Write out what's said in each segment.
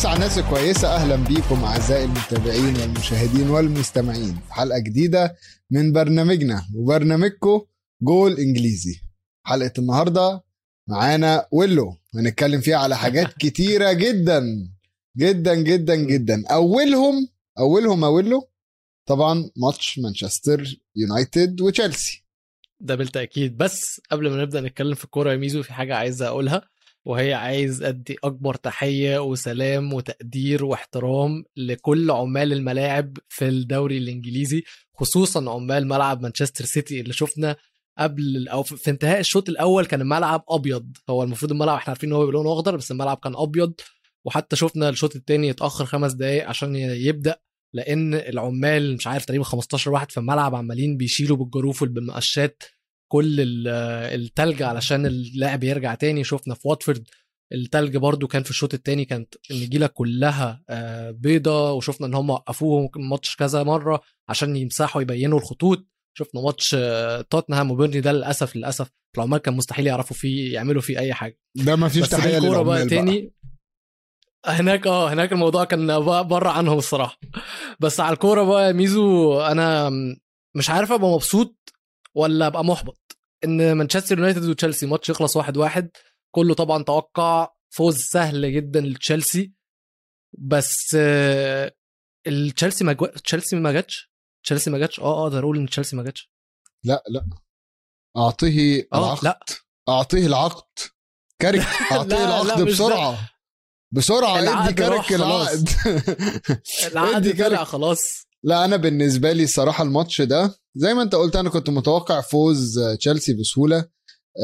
مسا مسا على الناس الكويسة. أهلا بيكم أعزائي المتابعين والمشاهدين والمستمعين. في حلقة جديدة من برنامجنا وبرنامجكم جول إنجليزي. حلقة النهاردة معانا ويلو. هنتكلم فيها على حاجات كتيرة جدا جدا جدا جدا. أولهم أولهم أولو طبعا ماتش مانشستر يونايتد وتشيلسي. ده بالتأكيد. بس قبل ما نبدأ نتكلم في الكورة يا ميزو في حاجة عايز أقولها. وهي عايز ادي أكبر تحية وسلام وتقدير واحترام لكل عمال الملاعب في الدوري الإنجليزي خصوصا عمال ملعب مانشستر سيتي اللي شفنا قبل أو في انتهاء الشوط الأول كان الملعب أبيض. هو المفروض الملعب إحنا عارفين إن هو بلونه أخضر بس الملعب كان أبيض. وحتى شفنا الشوط الثاني يتأخر خمس دقائق عشان يبدأ لأن العمال مش عارف تقريبا 15 واحد في الملعب عمالين بيشيلوا بالجروف بالمقشات كل ال- التلج علشان اللاعب يرجع تاني. شفنا في واتفورد التلج برضو كان في الشوط التاني كانت النجيلة كلها آه، بيضة وشفنا إن هم وقفوهم ماتش كذا مرة عشان يمسحوا يبينوا الخطوط. شفنا ماتش آه، توتنهام وبيرني ده للأسف للأسف العمال كان مستحيل يعرفوا فيه يعملوا فيه أي حاجة. ده ما فيش بقى للعمال بقى تاني. هناك آه هناك الموضوع كان بره عنهم الصراحة. بس على الكورة بقى ميزو أنا مش عارف أبقى مبسوط ولا أبقى محبط؟ إن مانشستر يونايتد وتشيلسي ماتش يخلص واحد واحد كله طبعا توقع فوز سهل جدا لتشيلسي. بس آه، التشيلسي ما. تشيلسي ما جاتش؟ تشيلسي ما جاتش؟ آه أقدر أقول إن تشيلسي ما جاتش. لا لا. أعطيه آه العقد. لا أعطيه العقد. كاريك لا، العقد ده. بسرعة. بسرعة. إدي كاريك. العقد. العقد طلع. خلاص. لا أنا بالنسبة لي الصراحه الماتش ده زي ما أنت قلت أنا كنت متوقع فوز آه، تشيلسي بسهولة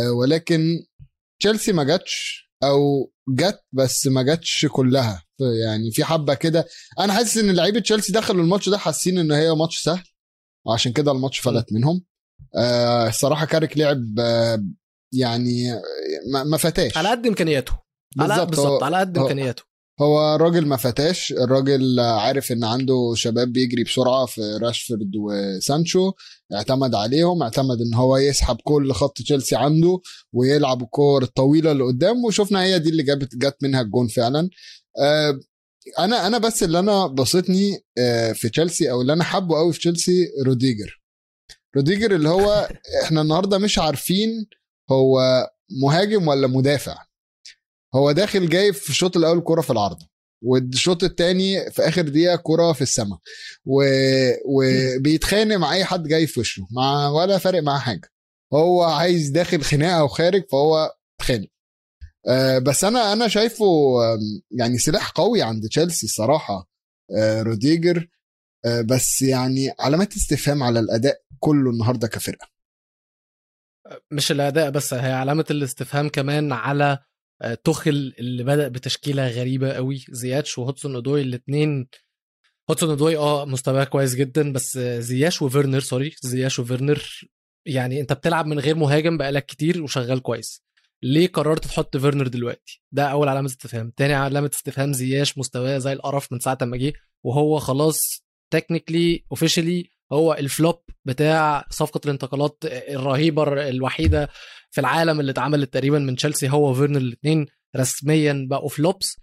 آه، ولكن تشيلسي ما جاتش أو جت بس ما جاتش كلها. يعني في حبة كده. أنا حاسس إن لعيبة تشيلسي دخلوا الماتش ده حاسين إن هي ماتش سهل وعشان كده الماتش فلت منهم. آه، الصراحه كاريك لعب آه، يعني ما- فتاش. على قد إمكانياته. بالظبط، على قد إمكانياته. هو الراجل ما فتاش الراجل عارف إن عنده شباب بيجري بسرعة في راشفورد وسانشو. اعتمد عليهم اعتمد إن هو يسحب كل خط تشيلسي عنده ويلعب الكور الطويله اللي قدام وشفنا هي دي اللي جابت جت منها الجون فعلا. آه، أنا أنا بس اللي أنا بسطني آه، في تشيلسي أو اللي أنا حابه قوي في تشيلسي روديجر. روديجر اللي هو إحنا النهارده مش عارفين هو مهاجم ولا مدافع. هو داخل جايب في الشوط الأول كرة في العارضة والشوط الثاني في آخر دقيقة كرة في السماء و... وبيتخانق مع أي حد جاي في وشه مع ولا فارق معاه حاجة هو عايز داخل خناقة وخارج فهو اتخانق. آه، بس أنا أنا شايفه يعني سلاح قوي عند تشيلسي الصراحه آه، روديجر آه، بس يعني علامات استفهام على الأداء كله النهارده كفرقة. مش الأداء بس هي علامة الاستفهام كمان على توخل اللي بدأ بتشكيلة غريبة قوي. زياش وهودسون أودوي الاثنين هودسون أودوي آه مستواه كويس جدا بس آه، زياش وفيرنر sorry زياش وفيرنر يعني أنت بتلعب من غير مهاجم بقالك كتير وشغال كويس. ليه قررت تحط فيرنر دلوقتي؟ ده أول علامة استفهام. تاني علامة استفهام زياش مستواه زي القرف من ساعة ما جه وهو خلاص technically officially هو ال flop بتاع صفقة الانتقالات الرهيبة الوحيدة في العالم اللي اتعملت تقريبا من تشيلسي هو وفيرنر الاثنين رسميا بقوا flops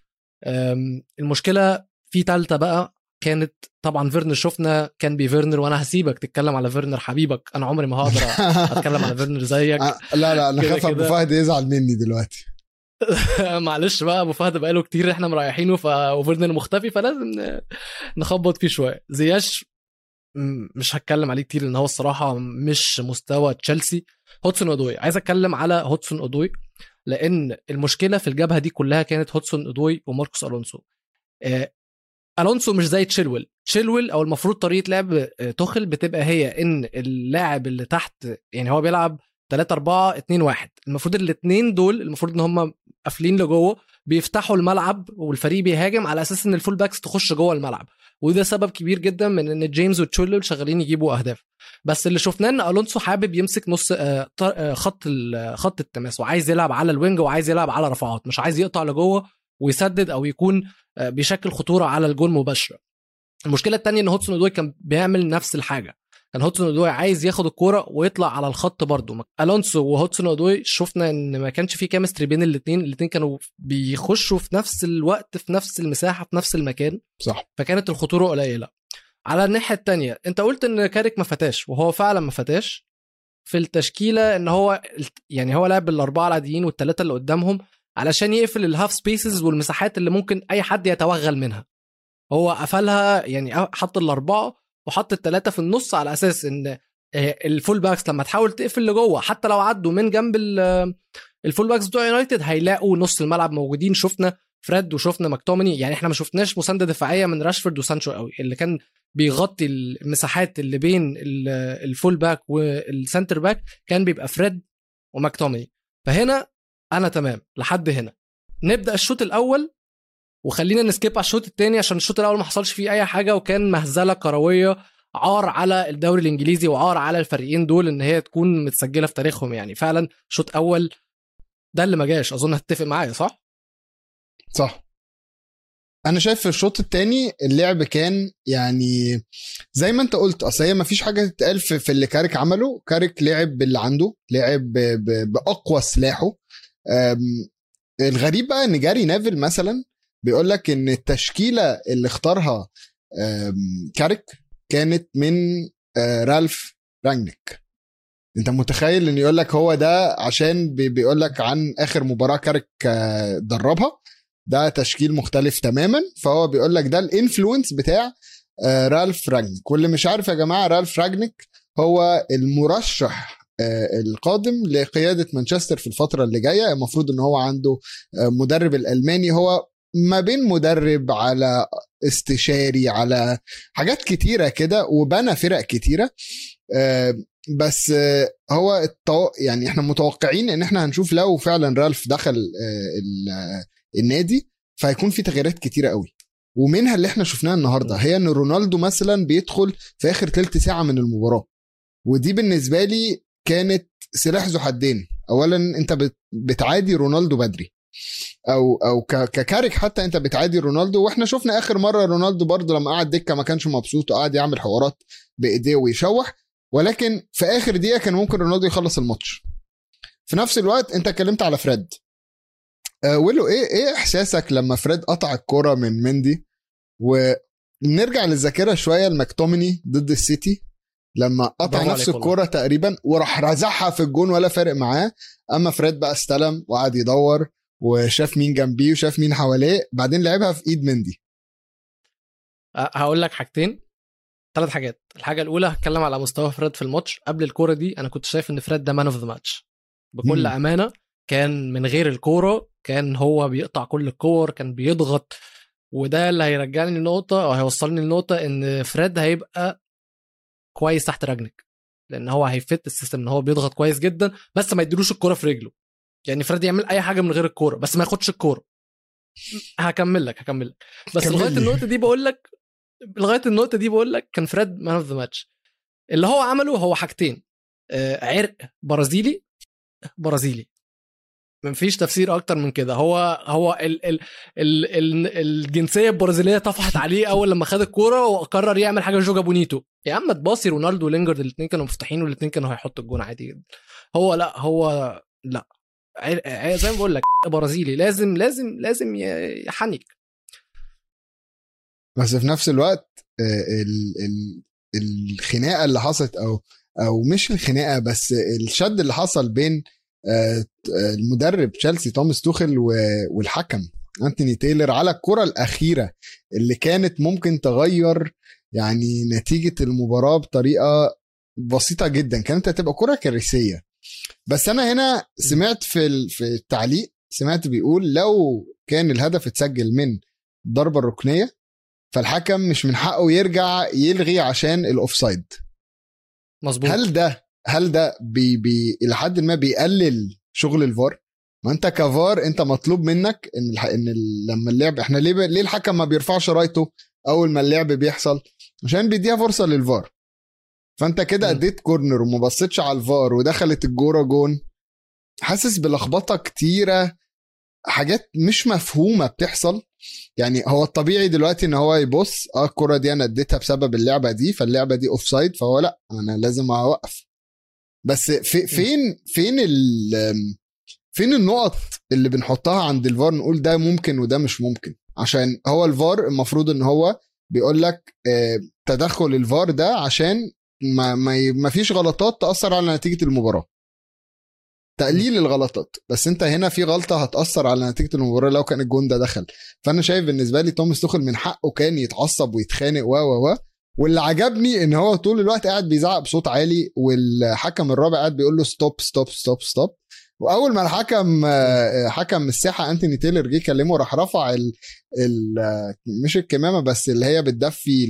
المشكلة في تالتة بقى كانت طبعا فيرنر شفنا كان بي فيرنر وأنا هسيبك تتكلم على فيرنر حبيبك. أنا عمري ما هقدر أتكلم على فيرنر زيك. آه، لا لا أنا أخاف أبو. فهد يزعل مني دلوقتي. معلش بقى أبو فهد بقاله كتير إحنا مريحينه ف وفيرنر مختفي فلازم نخبط فيه شوية. زياش مش هتكلم عليه كتير لأن هو الصراحة مش مستوى تشيلسي. هودسون أودوي عايز أتكلم على هودسون أودوي لأن المشكلة في الجبهة دي كلها كانت هودسون أودوي وماركوس ألونسو. آه، ألونسو مش زي تشيلويل. تشيلويل أو المفروض طريقة لعب آه، توخل بتبقى هي إن اللاعب اللي تحت يعني هو بيلعب 3 4 2 1 المفروض الاثنين دول المفروض إن هم قافلين لجوه بيفتحوا الملعب والفريق بيهاجم على أساس إن ال full backs تخش جوه الملعب. وده سبب كبير جدا من إن جيمس وتشيلويل شغالين يجيبوا أهداف. بس اللي شفناه إن ألونسو حابب يمسك نص آه، آه، خط ال- خط التماس وعايز يلعب على ال wing وعايز يلعب على رفعات مش عايز يقطع لجوه ويسدد أو يكون آه، بيشكل خطورة على الجول مباشرة. المشكلة الثانية إن هودسون أودوي كان بيعمل نفس الحاجة. كان هودسون أودوي عايز ياخد الكورة ويطلع على الخط برضه. ألونسو وهودسون أودوي شفنا إن ما كانش في chemistry بين الاثنين الاثنين كانوا بيخشوا في نفس الوقت في نفس المساحة في نفس المكان. صح. فكانت الخطورة قليلة. على الناحية الثانية أنت قلت إن كاريك ما فتاش وهو فعلا ما فتاش. في التشكيلة إن هو يعني هو لعب الاربعه العاديين والثلاثه اللي قدامهم علشان يقفل ال half spaces والمساحات اللي ممكن أي حد يتوغل منها. هو قفلها يعني حط الأربعة وحط الثلاثه في النص على أساس إن ال full backs لما تحاول تقفل لجوه حتى لو عدوا من جنب ال full backs بتوع يونايتد هيلاقوا نص الملعب موجودين. شفنا فريد وشفنا ماكتوميني. يعني إحنا ما شفناش مساندة دفاعية من راشفورد وسانشو قوي. اللي كان بيغطي المساحات اللي بين ال full back وال centre back كان بيبقى فريد وماكتوميني. فهنا أنا تمام لحد هنا. نبدأ الشوط الأول. وخلينا ن skip على الشوط الثاني عشان الشوط الأول ما حصلش فيه أي حاجة وكان مهزلة كروية عار على الدوري الإنجليزي وعار على الفريقين دول إن هي تكون متسجلة في تاريخهم. يعني فعلا شوط اول ده اللي ما جاش. أظن هتتفق معايا صح؟ صح. أنا شايف في الشوط الثاني اللعب كان يعني زي ما أنت قلت أصل هي ما فيش حاجة تتقال في, اللي كاريك عمله. كاريك لعب باللي عنده لعب بأقوى سلاحه. الغريب بقى إن جاري نيفيل مثلا بيقول لك إن التشكيلة اللي اختارها كاريك كانت من رالف رانجنيك أنت متخيل إن يقول لك هو ده عشان بيقول لك عن آخر مباراة كاريك دربها؟ ده تشكيل مختلف تماما. فهو بيقول لك ده الإنفلونس بتاع رالف راجنيك. واللي مش عارف يا جماعة رالف راجنيك هو المرشح القادم لقيادة مانشستر في الفترة اللي جاية. المفروض إن هو عنده مدرب الألماني. هو ما بين مدرب على استشاري على حاجات كتيرة كده وبنى فرق كتيرة. بس هو. يعني إحنا متوقعين إن إحنا هنشوف لو فعلا رالف دخل النادي فهيكون في تغييرات كتيرة قوي. ومنها اللي إحنا شفناها النهارده هي إن رونالدو مثلا بيدخل في آخر ثلث ساعة من المباراة. ودي بالنسبة لي كانت سلاح ذو حدين. اولا أنت بتعادي رونالدو بدري. أو أو ككارك حتى أنت بتعادي رونالدو وإحنا شفنا آخر مرة رونالدو برضه لما قعد دكة ما كانش مبسوط وقعد يعمل حوارات بإيديه ويشوح ولكن في آخر دقيقة كان ممكن رونالدو يخلص الماتش. في نفس الوقت أنت اتكلمت على فريد. أه ويلو إيه إيه إحساسك لما فريد قطع الكرة من مندي؟ ونرجع للذاكرة شوية المكتوميني ضد السيتي لما قطع نفس الكرة تقريبا وراح رزعها في الجون ولا فارق معاه أما فريد بقى استلم وقعد يدور. وشاف مين جنبيه وشاف مين حواليه بعدين لعبها في إيد مندي. هقول لك حاجتين ثلاث حاجات. الحاجة الأولى هتكلم على مستوى فريد في الماتش. قبل الكورة دي أنا كنت شايف إن فريد ده man of the match بكل مم. أمانة كان من غير الكورة كان هو بيقطع كل الكور كان بيضغط. وده اللي هيرجعني لنقطة أو هيوصلني لنقطة إن فريد هيبقى كويس تحت رجلك. لأن هو هي fit ال system إن هو بيضغط كويس جدا بس ما يديلوش الكورة في رجله. يعني فريد يعمل أي حاجة من غير الكورة بس ما ياخدش الكورة. هكمل لك هكمل لك. بس لغاية النقطة دي بقول لك لغاية النقطة دي بقول لك كان فريد man of the match اللي هو عمله هو حاجتين. عرق برازيلي برازيلي. مفيش تفسير أكتر من كده. هو هو ال ال ال ال الجنسية البرازيلية طفحت عليه أول لما خد الكورة وقرر يعمل حاجة joga bonito. يا عم تباصي رونالدو ولينجرد الاثنين كانوا مفتوحين والاثنين كانوا هيحطوا الجون عادي جدا. هو لا هو لا. زي ما بقول لك برازيلي لازم لازم لازم يحنك. بس في نفس الوقت ال ال الخناقة اللي حصلت أو أو مش الخناقة بس الشد اللي حصل بين المدرب تشيلسي توماس توخل والحكم أنتوني تايلر على الكرة الأخيرة اللي كانت ممكن تغير يعني نتيجة المباراة بطريقة بسيطة جدا. كانت هتبقى كرة كارثية. بس أنا هنا سمعت في في التعليق سمعت بيقول لو كان الهدف اتسجل من الضربه الركنيه فالحكم مش من حقه يرجع يلغي عشان ال offside مظبوط. هل ده هل ده بي بي إلى حد ما بيقلل شغل الفار؟ ما أنت كفار أنت مطلوب منك إن الح... إن لما اللعب إحنا ليه ب... ليه الحكم ما بيرفعش رأيته أول ما اللعب بيحصل؟ عشان بيديها فرصة للفار. فانت كده اديت corner وما بصيتش على الفار ودخلت الكورة جون. حاسس بلخبطة كتيرة حاجات مش مفهومة بتحصل. يعني هو الطبيعي دلوقتي إن هو يبص آه الكره دي أنا اديتها بسبب اللعبة دي فاللعبة دي offside فهو لأ أنا لازم أوقف. بس في فين فين ال فين النقط اللي بنحطها عند الفار نقول ده ممكن وده مش ممكن؟ عشان هو الفار المفروض إن هو بيقول لك آه، تدخل الفار ده عشان ما ما ما فيش غلطات تأثر على نتيجة المباراة. تقليل الغلطات. بس انت هنا في غلطة هتأثر على نتيجة المباراة لو كان الجون ده دخل. فأنا شايف بالنسبة لي توماس توخل من حقه كان يتعصب ويتخانق و و و. واللي عجبني إن هو طول الوقت قاعد بيزعق بصوت عالي والحكم الرابع قاعد بيقول له stop stop stop stop وأول ما الحكم حكم الساحة أنتوني تايلر جه يكلمه راح رفع ال ال مش الكمامة بس اللي هي بتدفي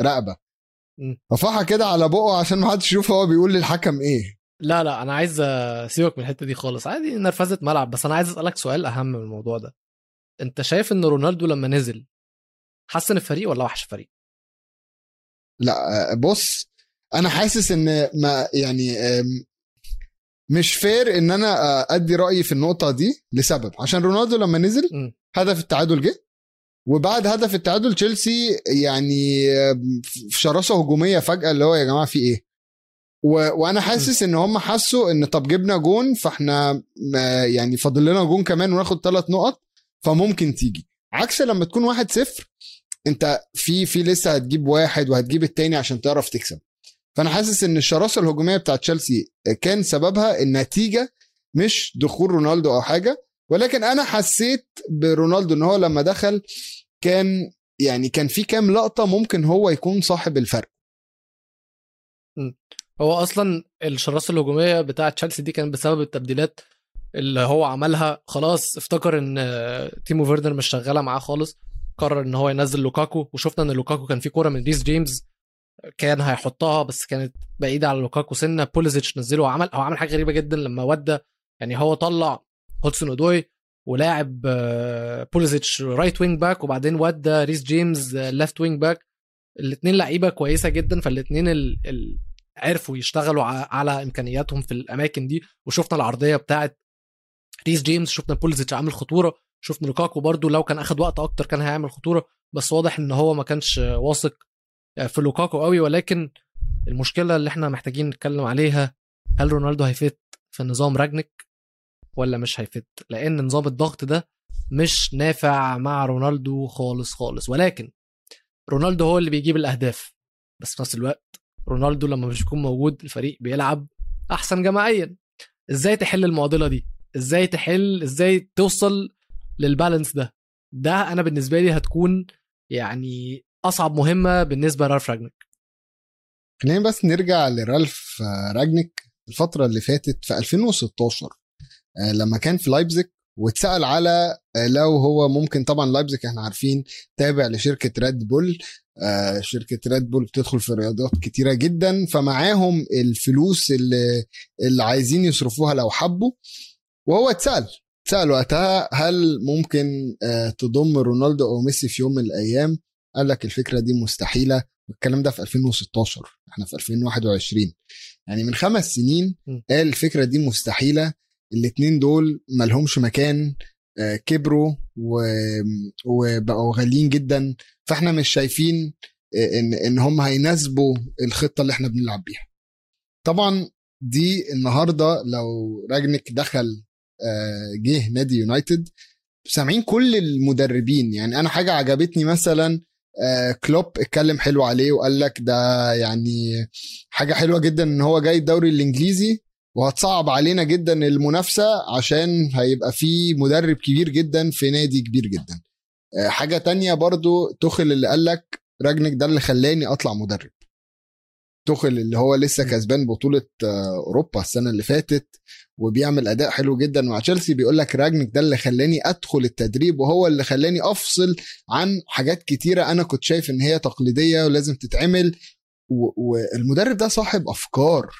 الرقبه رفعها كده على بقه عشان ما حدش يشوف هو بيقول للحكم إيه. لا لا أنا عايز أسيبك من الحتة دي خالص. عادي نرفزة ملعب بس أنا عايز أسألك سؤال أهم من الموضوع ده. أنت شايف إن رونالدو لما نزل حسن الفريق ولا وحش الفريق؟ لا بص أنا حاسس إن ما يعني مش فير إن أنا أدي رأيي في النقطة دي لسبب. عشان رونالدو لما نزل هدف التعادل جه. وبعد هدف التعادل تشيلسي يعني في شراسة هجومية فجأة اللي هو يا جماعة في إيه؟ و... وأنا حاسس إن هم حسوا إن طب جبنا جون فإحنا يعني فاضل لنا جون كمان وناخد ثلاث نقط فممكن تيجي. عكس لما تكون واحد صفر أنت في في لسه هتجيب واحد وهتجيب التاني عشان تعرف تكسب. فأنا حاسس إن الشراسة الهجومية بتاعت تشيلسي كان سببها النتيجة مش دخول رونالدو أو حاجة. ولكن أنا حسيت برونالدو إن هو لما دخل كان يعني كان في كام لقطة ممكن هو يكون صاحب الفرق. هو أصلا الشراسة الهجومية بتاعه تشيلسي دي كانت بسبب التبديلات اللي هو عملها. خلاص افتكر إن تيمو فيرنر مش شغالة معاه خالص. قرر إن هو ينزل لوكاكو. وشفنا إن لوكاكو كان في كورة من ريس جيمس كان هيحطها بس كانت بعيدة على لوكاكو سنة. بوليزيتش نزله وعمل هو عمل حاجة غريبة جدا لما ودى. يعني هو طلع هودسون أودوي ولاعب بوليزيتش right wing back وبعدين ودى ريس جيمس left wing back الاثنين لعيبة كويسة جدا فالاثنين ال... ال... عرفوا يشتغلوا على إمكانياتهم في الأماكن دي. وشفنا العرضية بتاعت ريس جيمس شفنا بوليزيتش عامل خطورة شفنا لوكاكو برضو لو كان أخد وقت أكتر كان هيعمل خطورة. بس واضح إن هو ما كانش واثق في لوكاكو قوي. ولكن المشكلة اللي إحنا محتاجين نتكلم عليها هل رونالدو هيفت في نظام راجنك ولا مش هيفت. لأن نظام الضغط ده مش نافع مع رونالدو خالص خالص. ولكن رونالدو هو اللي بيجيب الأهداف. بس في نفس الوقت رونالدو لما مش بيكون موجود الفريق بيلعب أحسن جماعيا. إزاي تحل المعضلة دي؟ إزاي تحل؟ إزاي توصل للبالانس ده؟ ده أنا بالنسبة لي هتكون يعني أصعب مهمة بالنسبة لرالف راجنك خلينا بس نرجع لرالف راجنيك الفترة اللي فاتت في 2016 لما كان في لايبزيج واتسأل على لو هو ممكن طبعا لايبزيج إحنا عارفين تابع لشركة ريد بول شركة ريد بول بتدخل في رياضات كتيرة جدا فمعاهم الفلوس اللي, اللي عايزين يصرفوها لو حبوا. وهو اتسأل اتسأل وقتها هل ممكن تضم رونالدو أو ميسي في يوم من الأيام؟ قال لك الفكرة دي مستحيلة. والكلام ده في 2016 إحنا في 2021 يعني من خمس سنين قال الفكرة دي مستحيلة. الاتنين دول ملهمش مكان كبروا وبقوا غاليين جدا. فاحنا مش شايفين ان إن هم هيناسبوا الخطة اللي إحنا بنلعب بيها. طبعا دي النهارده لو راجنك دخل جه نادي يونايتد سامعين كل المدربين. يعني أنا حاجة عجبتني مثلا كلوب اتكلم حلو عليه وقال لك ده يعني حاجة حلوة جدا إن هو جاي الدوري الإنجليزي وهتصعب علينا جدا المنافسة عشان هيبقى في مدرب كبير جدا في نادي كبير جدا. حاجة تانية برضو تخل اللي قال لك راجنك ده اللي خلاني أطلع مدرب. تخل اللي هو لسه كسبان بطولة أوروبا السنة اللي فاتت وبيعمل أداء حلو جدا مع تشيلسي بيقول لك راجنك ده اللي خلاني أدخل التدريب وهو اللي خلاني أفصل عن حاجات كتيرة أنا كنت شايف إن هي تقليدية ولازم تتعمل. والمدرب ده صاحب أفكار.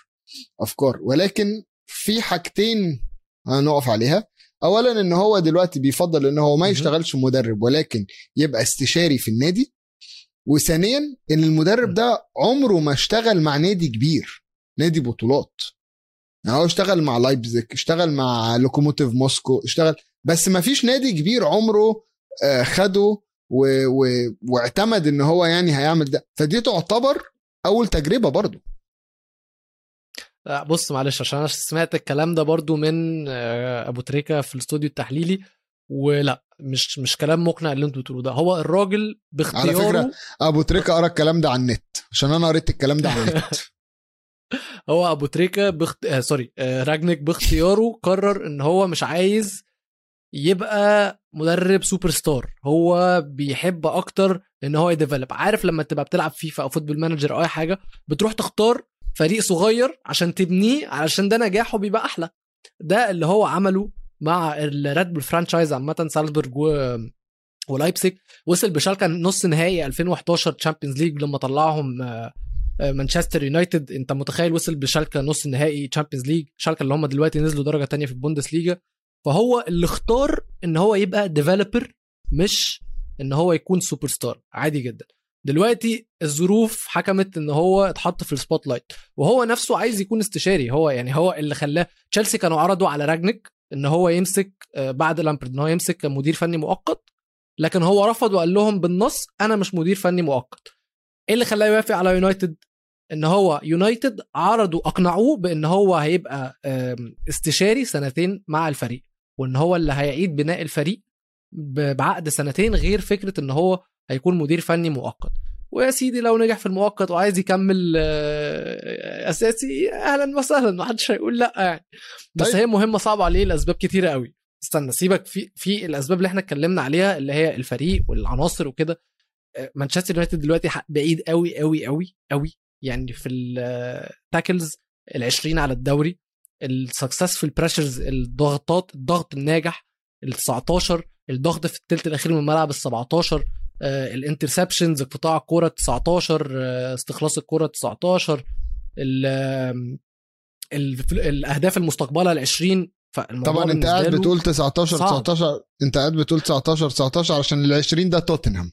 أفكار. ولكن في حاجتين هنقف عليها. اولا إن هو دلوقتي بيفضل إن هو ما يشتغلش مدرب ولكن يبقى استشاري في النادي. وثانيا إن المدرب ده عمره ما اشتغل مع نادي كبير نادي بطولات. يعني هو اشتغل مع لايبزيج اشتغل مع لوكوموتيف موسكو اشتغل بس ما فيش نادي كبير عمره آه، خده و... و... واعتمد إن هو يعني هيعمل ده. فدي تعتبر أول تجربة برضو. لا بص معلش عشان أنا سمعت الكلام ده برضو من آه، أبو تريكة في الاستوديو التحليلي ولا مش مش كلام مقنع اللي أنتوا بتقولوه ده. هو الراجل باختياره على فكرة أبو تريكة قرأ الكلام ده على النت عشان أنا قريت الكلام ده على النت. هو أبو تريكة بخت... آه sorry آه راجنيك باختياره قرر إن هو مش عايز يبقى مدرب سوبر ستار هو بيحب أكتر إن هو ي develop. عارف لما تبقى بتلعب فيفا أو فوتبول مانجر أو أي حاجة بتروح تختار فريق صغير عشان تبنيه علشان ده نجاحه بيبقى أحلى. ده اللي هو عمله مع الريد بول franchise عامة سالزبورج و ولايبزيج. وصل بشالكة نص نهائي 2011 تشامبيونز ليج لما طلعهم آه، آه، مانشستر يونايتد انت متخيل وصل بشالكة نص نهائي تشامبيونز ليج شالكة اللي هم دلوقتي نزلوا درجة تانية في البوندس ليجا فهو اللي اختار إن هو يبقى developer مش إن هو يكون سوبر ستار عادي جدا. دلوقتي الظروف حكمت إن هو اتحط في ال spotlight وهو نفسه عايز يكون استشاري هو يعني هو اللي خلاه تشيلسي كانوا عرضوا على راجنيك إن هو يمسك آه، بعد لامبرد إن هو يمسك كمدير فني مؤقت لكن هو رفض وقال لهم بالنص أنا مش مدير فني مؤقت. إيه اللي خلاه يوافق على يونايتد؟ إن هو يونايتد عرضوا أقنعوه بإن هو هيبقى استشاري سنتين مع الفريق وإن هو اللي هيعيد بناء الفريق بعقد سنتين غير فكرة إن هو هيكون مدير فني مؤقت. ويا سيدي لو نجح في المؤقت وعايز يكمل آه، أساسي أهلا وسهلا ما حدش هيقول لأ يعني. بس طيب. هي مهمة صعبة عليه لأسباب كتيرة قوي. استنى سيبك في في الأسباب اللي إحنا اتكلمنا عليها اللي هي الفريق والعناصر وكده. آه، مانشستر يونايتد دلوقتي بعيد قوي قوي قوي قوي. يعني في ال tackles ال20 على الدوري ال successful pressures الضغطات الضغط الناجح ال 19 الضغط في الثلث الأخير من الملعب ال 17 ال interceptions قطع الكوره 19 آه، استخلاص الكوره 19 ال- آم، ال- الأهداف المستقبلة ال 20 فالموضوع طبعا أنت قاعد بتقول 19 صعب. 19 أنت قاعد بتقول 19 19 عشان ال 20 ده توتنهام.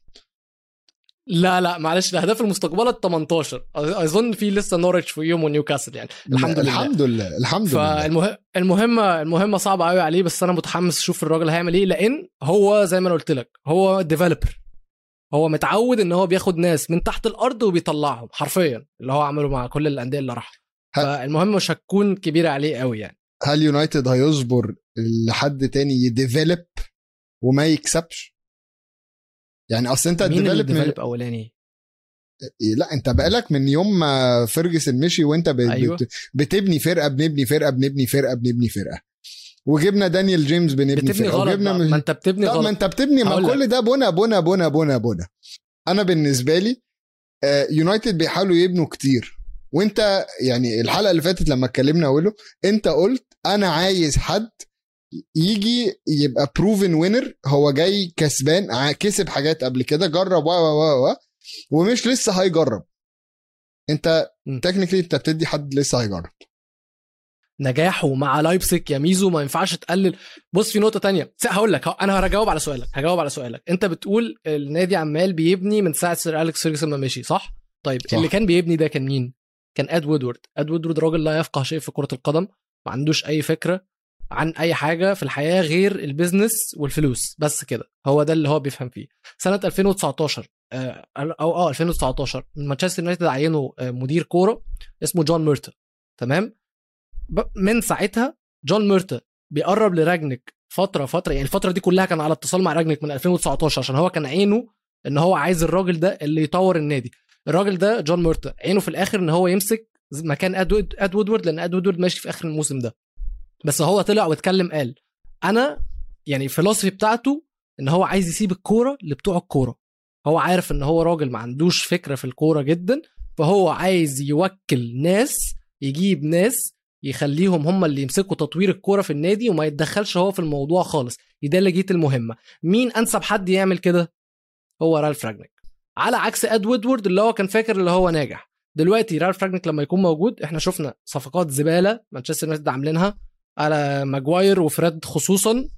لا لا معلش الأهداف المستقبلة ال 18 أظن في لسه نورتش فيهم ونيوكاسل يعني. الحمد لله. الحمد لله الحمد لله. فالمهم المهمة المهمة صعبة قوي عليه بس أنا متحمس أشوف الراجل هيعمل إيه لأن هو زي ما أنا قلت لك هو developer هو متعود إن هو بياخد ناس من تحت الأرض وبيطلعهم حرفيا اللي هو عمله مع كل الأندية اللي راحها ه- فالمهم مش هتكون كبيره عليه قوي يعني. هل يونايتد هيصبر لحد تاني ي develop وما يكسبش؟ يعني أصل أنت مين اللي من... أولاني؟ لا أنت بقالك من يوم ما فيرجسون مشي وأنت ب... أيوة. بت... بتبني فرقة بنبني فرقة بنبني فرقة بنبني فرقة. وجبنا دانيال جيمس بنبني بتبني غلط وجبنا بقى. ما انت بتبني طب ما غلط. انت بتبني. ما. كل ده بنا بنا بنا بنا بنا. أنا بالنسبة لي آه، يونايتد بيحاولوا يبنوا كتير. وانت يعني الحلقة اللي فاتت لما اتكلمنا اقوله انت قلت أنا عايز حد يجي يبقى proven winner هو جاي كسبان كسب حاجات قبل كده جرب و و و ومش لسه هيجرب. انت. technically انت بتدي حد لسه هيجرب. نجاحه مع لايبسك يا ميزو ما ينفعش تقلل. بص في نقطة تانية. هقول لك أنا هجاوب على سؤالك هجاوب على سؤالك. أنت بتقول النادي عمال بيبني من ساعة سير أليكس فيرجسون ما مشي صح؟ طيب صح. اللي كان بيبني ده كان مين؟ كان إد وودورد. إد وودورد راجل لا يفقه شيء في كرة القدم ما عندوش أي فكرة عن أي حاجة في الحياة غير ال business والفلوس. بس كده هو ده اللي هو بيفهم فيه. سنة 2019 آه، أو آه 2019 مانشستر يونايتد عينوا آه، مدير كورة اسمه جون ميرتو تمام؟ من ساعتها جون ميرتو بيقرب لراجنك فترة فترة يعني الفترة دي كلها كان على اتصال مع راجنك من 2019 عشان هو كان عينه إن هو عايز الراجل ده اللي يطور النادي. الراجل ده جون ميرتا عينه في الآخر إن هو يمسك مكان اد إد وودورد لأن إد وودورد ماشي في آخر الموسم ده. بس هو طلع واتكلم قال أنا يعني الفلسفي بتاعته إن هو عايز يسيب الكورة لبتوع الكورة. هو عارف إن هو راجل ما عندوش فكره في الكورة جدا فهو عايز يوكل ناس يجيب ناس يخليهم هم اللي يمسكوا تطوير الكورة في النادي وما يتدخلش هو في الموضوع خالص. يدلجيت المهمة. مين أنسب حد يعمل كده؟ هو رالف راجنيك. على عكس إد وودورد اللي هو كان فاكر اللي هو ناجح. دلوقتي رالف راجنيك لما يكون موجود إحنا شفنا صفقات زبالة مانشستر يونايتد عاملينها على ماجواير وفريد خصوصا.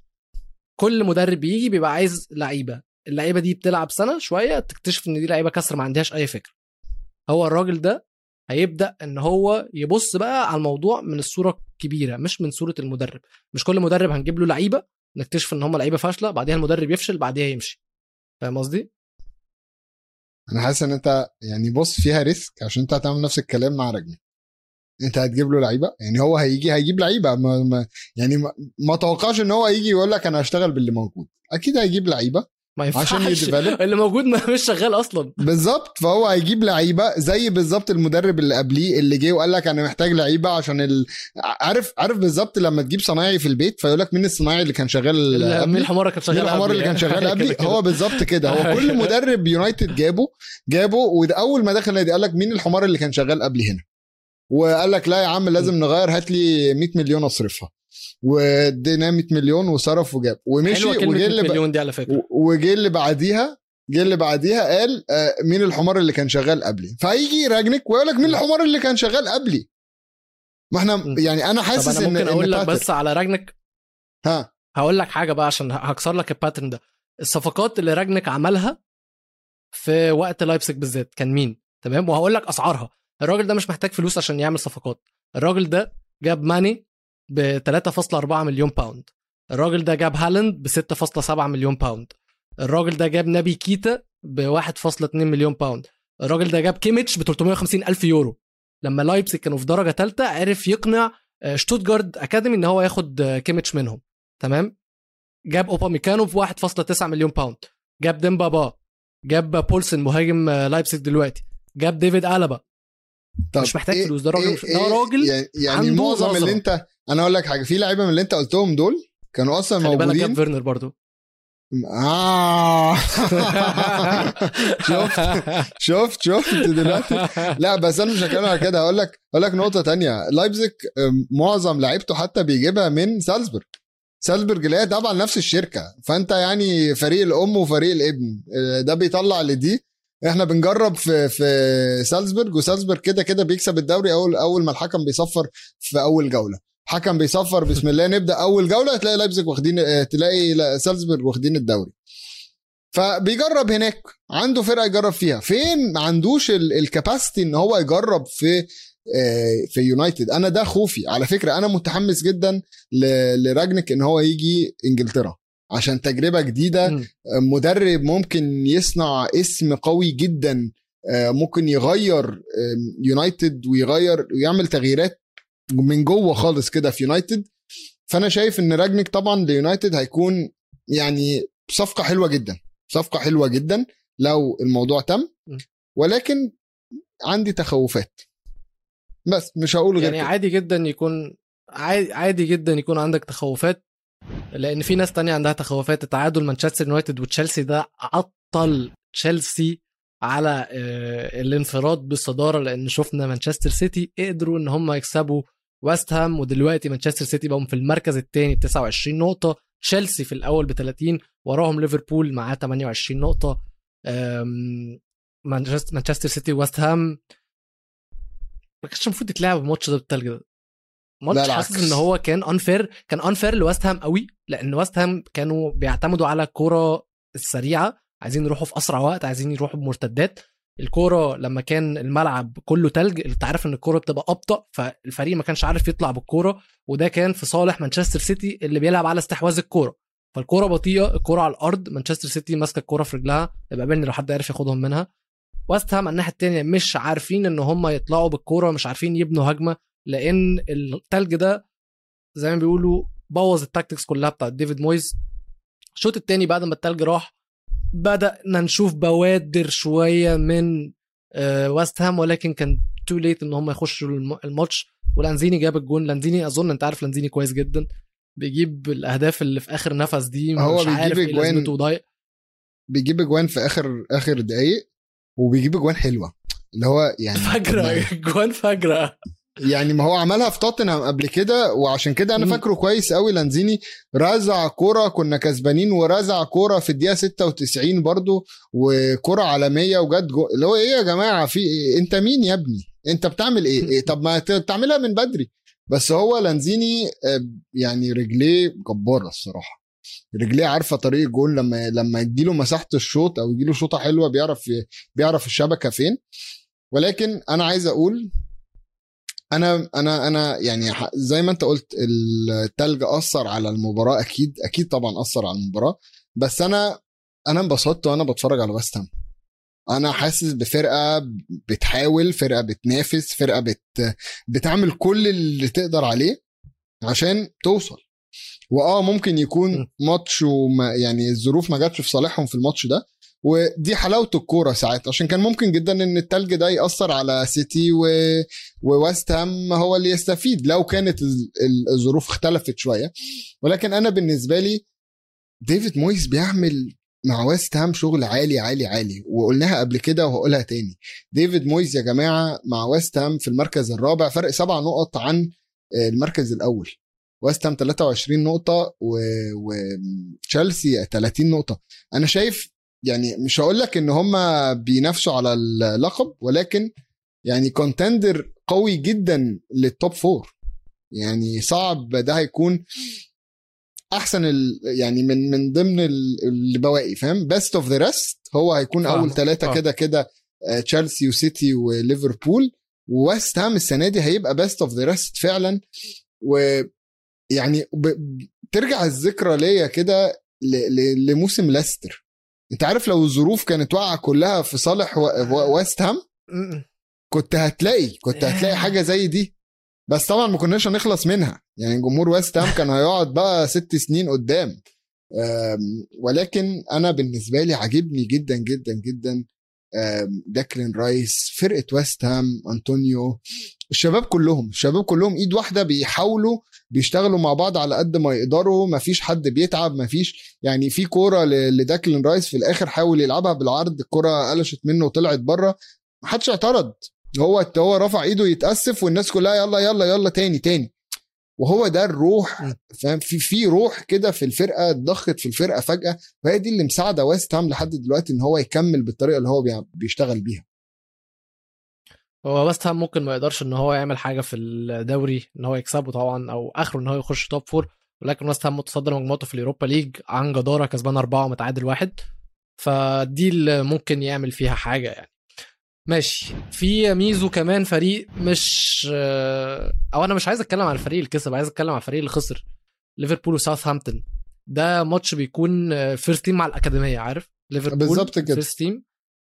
كل مدرب بيجي بيبقى عايز لعيبة. اللعيبة دي بتلعب سنة شوية تكتشف إن دي لعيبة كسر ما عندهاش أي فكره هو الراجل ده هيبدأ إن هو يبص بقى على الموضوع من الصورة الكبيرة مش من صورة المدرب. مش كل مدرب هنجيب له لعيبة نكتشف إن هم لعيبة فاشلة بعديها المدرب يفشل بعديها يمشي. فاهم قصدي؟ أنا حاسس إن أنت يعني بص فيها risk عشان أنت هتعمل نفس الكلام مع رجل أنت هتجيب له لعيبة؟ يعني هو هيجي هيجيب لعيبة. ما ما يعني ما, ما توقعش إن هو يجي يقول لك أنا هشتغل باللي موجود. أكيد هيجيب لعيبة. ما ينفعش. عشان ي develop اللي موجود ما مش شغال أصلا. بالظبط. فهو هيجيب لعيبة زي بالظبط المدرب اللي قبليه اللي جه وقال لك أنا محتاج لعيبة عشان ال... عارف عارف بالظبط لما تجيب صنايعي في البيت فيقول لك مين الصنايعي اللي كان شغال مين قبلي؟ الحمار كان شغال مين الحمار؟ اللي كان شغال قبلي. هو بالظبط كده. هو كل مدرب يونايتد جابه جابه وده اول ما دخل النادي قال لك مين الحمار اللي كان شغال قبلي هنا؟ وقال لك لا يا عم لازم نغير هات لي 100 مليون أصرفها. واديناه 100 مليون وصرف وجاب. ومشي وجه 100 اللي. مليون دي على فكرة. وجه اللي بعديها جه اللي بعديها قال آه، مين الحمار اللي كان شغال قبلي؟ فهيجي راجنك ويقول لك مين الحمار اللي كان شغال قبلي؟ ما إحنا م. يعني أنا طب حاسس أنا ان ممكن إن أقول لك بس على راجنك ها. هقول لك حاجة بقى عشان هكسر لك ال pattern ده. الصفقات اللي راجنك عملها في وقت لايبسك بالذات كان مين؟ تمام؟ وهقول لك أسعارها. الراجل ده مش محتاج فلوس عشان يعمل صفقات. الراجل ده جاب ماني ب 3.4 مليون pound الراجل ده جاب هالاند ب 6.7 مليون pound الراجل ده جاب نبي كيتا ب 1.2 مليون pound الراجل ده جاب كيميتش ب 350 ألف يورو. لما لايبسك كانوا في درجة ثالثه عرف يقنع آه، شتوتجارد academy إن هو ياخد آه، كيميتش منهم. تمام؟ جاب اوبا ميكانو ب 1.9 مليون pound جاب ديمبا با. جاب بولسن مهاجم آه، لايبسك دلوقتي. جاب ديفيد ألابا. طب مش محتاج إيه- فلوس، ده راجل إيه- مش- ده إيه- راجل يعني, يعني معظم. اللي أنت أنا أقول لك حاجة في لعيبة من اللي انت قلتهم دول كانوا أصلا خلي بالك موجودين. فيرنر برضو. آه. شفت شفت شفت دلوقتي. لا بس أنا مش هتكلم على كده. هقول لك هقول لك نقطة تانية. لايبزيج أم، معظم لعيبته حتى بيجيبها من سالزبورج سالزبورج اللي هي تبع نفس الشركة. فأنت يعني فريق الأم وفريق الابن. أه، ده بيطلع لدي إحنا بنجرب في في سالزبورج وسالزبورج كده كده بيكسب الدوري أول أول ما الحكم بيصفر في أول جولة. حكم بيصفر بسم الله نبدأ أول جولة تلاقي لايبزيج واخدين آه، تلاقي لا- سالزبورج واخدين الدوري. فبيجرب هناك عنده فرقة يجرب فيها. فين؟ ما عندوش الكاباسيتي إن هو يجرب في آه، في يونايتد. أنا ده خوفي. على فكرة أنا متحمس جدا لراجنك إن هو يجي إنجلترا. عشان تجربة جديدة. مدرب ممكن يصنع اسم قوي جدا آه، ممكن يغير يونايتد ويغير ويعمل تغييرات من جوه خالص كده في يونايتد فأنا شايف إن راجنك طبعا ليونايتد هيكون يعني صفقة حلوة جدا صفقة حلوة جدا لو الموضوع تم. ولكن عندي تخوفات بس مش هقول غير يعني كده. عادي جدا يكون عادي, عادي جدا يكون عندك تخوفات لأن في ناس تانية عندها تخوفات تعادل مانشستر يونايتد وتشيلسي ده عطل تشيلسي على آه، الانفراد بالصدارة لأن شفنا مانشستر سيتي قدروا إن هم يكسبوا ويست هام ودلوقتي مانشستر سيتي بقوا في المركز الثاني ب 29 نقطة. تشيلسي في الأول ب 30 وراهم ليفربول معاه 28 نقطة. مانشستر سيتي ويست هام. ما كانش المفروض يتلعب الماتش ده بالتلج ده. ماتش حاسس. إن هو كان unfair كان unfair لويست هام قوي لأن ويست هام كانوا بيعتمدوا على الكوره السريعة عايزين يروحوا في أسرع وقت عايزين يروحوا بمرتدات. الكورة لما كان الملعب كله تلج أنت عارف إن الكورة بتبقى أبطأ فالفريق ما كانش عارف يطلع بالكورة وده كان في صالح مانشستر سيتي اللي بيلعب على استحواذ الكورة. فالكورة بطيئة الكورة على الأرض مانشستر سيتي ماسكة الكورة في رجلها يبقى قابلني لو حد عرف ياخدهم منها. ويست هام الناحية الثانية مش عارفين إن هم يطلعوا بالكورة مش عارفين يبنوا هجمة لأن التلج ده زي ما بيقولوا بوظ ال tactics كلها بتاعت ديفيد مويز. الشوط الثاني بعد ما التلج راح بدأنا نشوف بوادر شوية من آه، ويست هام ولكن كان تو ليت إن هم يخشوا الم- الماتش. ولانزيني جاب الجون. لانزيني أظن أنت عارف لانزيني كويس جدا. بيجيب الأهداف اللي في آخر نفس دي. هو مش بيجيب عارف إيه أجوان- لازمته ضايق بيجيب اجوان في آخر آخر دقايق وبيجيب اجوان حلوة. اللي هو يعني فجرة. جوان فجرة. يعني ما هو عملها في توتنهام قبل كده وعشان كده أنا. فاكره كويس قوي لانزيني رزع كوره كنا كسبانين ورزع كوره في الدقيقة 96 برضو وكوره عالمية وجت جو... اللي هو إيه يا جماعة في إيه؟ أنت مين يا ابني أنت بتعمل إيه, إيه؟ طب ما تعملها من بدري بس هو لانزيني آه، يعني رجليه جبارة الصراحة رجليه عارفة طريق الجول لما لما يجيله مساحة الشوط أو يجيله شوطة حلوة بيعرف بيعرف الشبكة فين ولكن أنا عايز أقول أنا أنا أنا يعني زي ما أنت قلت التلج أثر على المباراة أكيد أكيد طبعا أثر على المباراة بس أنا أنا انبسطت وأنا بتفرج على ويست هام أنا حاسس بفرقة بتحاول فرقة بتنافس فرقة بت بتعمل كل اللي تقدر عليه عشان توصل وآه ممكن يكون. ماتش وما يعني الظروف ما جاتش في صالحهم في الماتش ده ودي حلاوة الكورة ساعات عشان كان ممكن جدا إن التلج ده يأثر على سيتي و... وويست هام هو اللي يستفيد لو كانت ال- ال- الظروف اختلفت شوية. ولكن أنا بالنسبة لي ديفيد مويس بيعمل مع ويست هام شغل عالي عالي عالي وقلناها قبل كده وهقولها تاني. ديفيد مويز يا جماعة مع ويست هام في المركز الرابع فرق سبع نقط عن آه، المركز الأول. ويست هام 23 نقطة و- وتشيلسي 30 نقطة. أنا شايف يعني مش هقول لك إن هم بينافسوا على اللقب ولكن يعني contender قوي جدا لل top four يعني صعب ده هيكون أحسن ال يعني من من ضمن ال- اللي بواقي فاهم best of the rest هو هيكون فاهمك. أول ثلاثة آه. كده كده آه، تشيلسي وسيتي وليفربول وويست هام السنة دي هيبقى best of the rest فعلا ويعني ب- ترجع الذكرى ليا كده ل- ل- لموسم ليستر انت عارف لو الظروف كانت واقعة كلها في صالح ويست هام كنت هتلاقي كنت هتلاقي حاجة زي دي. بس طبعا ما كناش هنخلص منها. يعني جمهور ويست هام كان هيقعد بقى ست سنين قدام. ولكن أنا بالنسبة لي عاجبني جدا جدا جدا ديكلان رايس فرقة ويست هام أنطونيو الشباب كلهم الشباب كلهم إيد واحدة بيحاولوا بيشتغلوا مع بعض على قد ما يقدروا ما فيش حد بيتعب ما فيش يعني في كورة لديكلان رايس في الآخر حاول يلعبها بالعرض الكورة قلشت منه وطلعت بره ما حدش اعترض هو هو رفع إيده يتأسف والناس كلها يلا يلا يلا تاني تاني. وهو ده الروح. فاهم؟ في في روح كده في الفرقة اتضخت في الفرقة فجأة وهي دي اللي مساعدة ويست هام لحد دلوقتي إن هو يكمل بالطريقة اللي هو بيشتغل بيها. هو ويست هام ممكن ما يقدرش إن هو يعمل حاجة في الدوري إن هو يكسبه طبعا أو آخره إن هو يخش top four ولكن ويست هام متصدر مجموعته في ال Europa League عن جداره كسبان أربعة ومتعادل واحد. فدي اللي ممكن يعمل فيها حاجة يعني. ماشي. في ميزو كمان فريق مش أو أنا مش عايز أتكلم عن الفريق اللي كسب عايز أتكلم عن الفريق اللي خسر ليفربول وساوثهامبتون. ده ماتش بيكون first team مع الأكاديمية عارف؟ ليفربول بالظبط كده. first team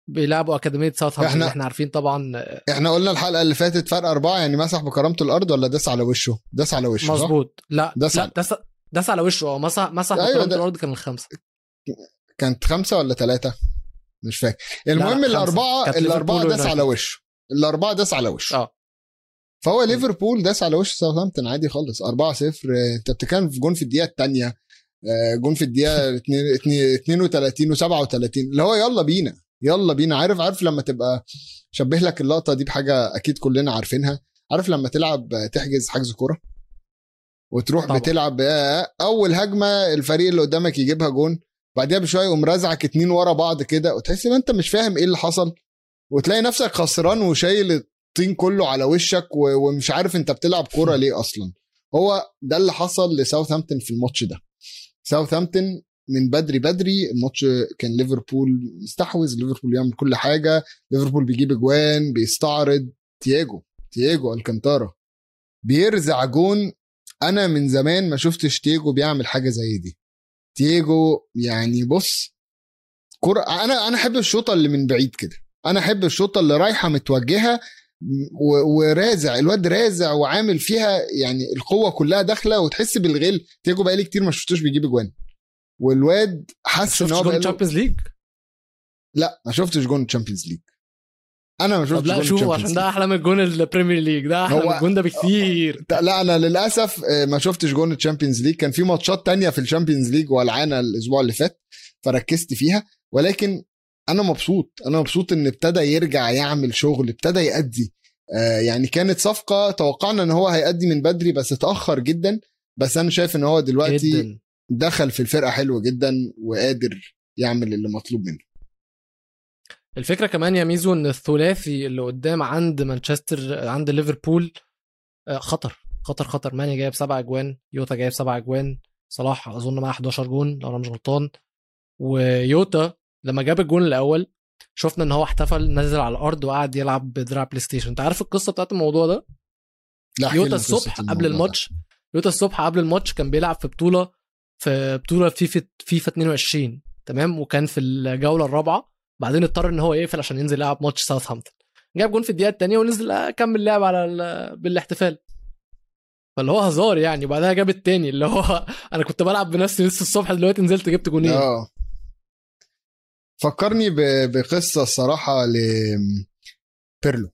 بيلعبوا أكاديمية ساوثهامبتون. إحنا, إحنا عارفين طبعا إحنا قلنا الحلقة اللي فاتت فرق أربعة يعني مسح بكرامه الأرض ولا داس على وشه؟ داس على وشه؟ مظبوط. لا داس لا على- داس داس على وشه. آه مسح مسح أيوة ده- الأرض كان الخمسة. كانت خمسة ولا ثلاثة مش فاكر المهم خمسة. الاربعه الأربعة داس على. وشه. الأربعة داس على وشه. آه. فهو ليفربول داس على وش ساوثهامبتون عادي خالص. 4 0 أنت بتتكلم في جون في الدقيقة الثانية جون في الدقيقة 32 و37 اللي هو يلا بينا. يلا بينا. عارف عارف لما تبقى شبه لك اللقطة دي بحاجة أكيد كلنا عارفينها. عارف لما تلعب تحجز حجز كورة؟ وتروح طبعا. بتلعب آه، أول هجمة الفريق اللي قدامك يجيبها جون. بعدها بشوية يقوم رازعك اتنين ورا بعض كده وتحس إن أنت مش فاهم إيه اللي حصل. وتلاقي نفسك خسران وشايل الطين كله على وشك ومش عارف أنت بتلعب كورة ليه أصلا. هو ده اللي حصل لساوثهامبتون في الماتش ده. ساوثهامبتون من بدري بدري الماتش كان ليفربول مستحوذ ليفربول يعمل كل حاجة ليفربول بيجيب أجوان بيستعرض. تياجو تياجو ألكانتارا بيرزع جون. أنا من زمان ما شفتش تياجو بيعمل حاجة زي دي. تياجو يعني بص كرة أنا أنا أحب الشوطة اللي من بعيد كده. أنا أحب الشوطة اللي رايحة متوجهة و- ورازع الواد رازع وعامل فيها يعني القوة كلها داخلة وتحس بالغل. تياجو بقالي كتير ما شفتوش بيجيب اجوان والواد حاسس إن هو جون Champions League لا ما شفتش جون Champions League أنا ما شفتش لا شوفوا Champions عشان. ده أحلى من الجون ال Premier League ده أحلى من الجون ده بكتير. لا أنا للأسف آه، ما شفتش جون ال Champions League. كان في ماتشات تانية في ال Champions League ولعانه الأسبوع اللي فات فركزت فيها. ولكن أنا مبسوط. أنا مبسوط إن ابتدى يرجع يعمل شغل ابتدى يأدي. آه، يعني كانت صفقة توقعنا إن هو هيأدي من بدري بس اتأخر جدا. بس أنا شايف إن هو دلوقتي جدا. دخل في الفرقة حلو جدا وقادر يعمل اللي مطلوب منه. الفكرة كمان يا ميزو إن الثلاثي اللي قدام عند مانشستر عند ليفربول آه، خطر خطر خطر. ماني جايب سبع أجوان يوتا جايب سبع أجوان صلاح أظن معاه 11 جون لو أنا مش غلطان. ويوتا لما جاب الجون الأول شفنا إن هو احتفل نزل على الأرض وقعد يلعب بدراع PlayStation. أنت عارف القصة بتاعت الموضوع ده؟ لا يوتا الصبح قبل. الماتش يوتا الصبح قبل الماتش كان بيلعب في بطولة في بطولة فيفا فيفا 22 تمام؟ وكان في الجولة الرابعة. بعدين اضطر إن هو يقفل عشان ينزل يلعب ماتش ساوثهامبتون جاب جون في الدقيقة الثانية ونزل أكمل لعب على ال- بالاحتفال. فاللي هو هزار يعني. وبعدها جاب التاني اللي هو أنا كنت بلعب بنفسي لسه الصبح دلوقتي نزلت جبت جونين. آه. فكرني ب- بقصة الصراحة ل بيرلو.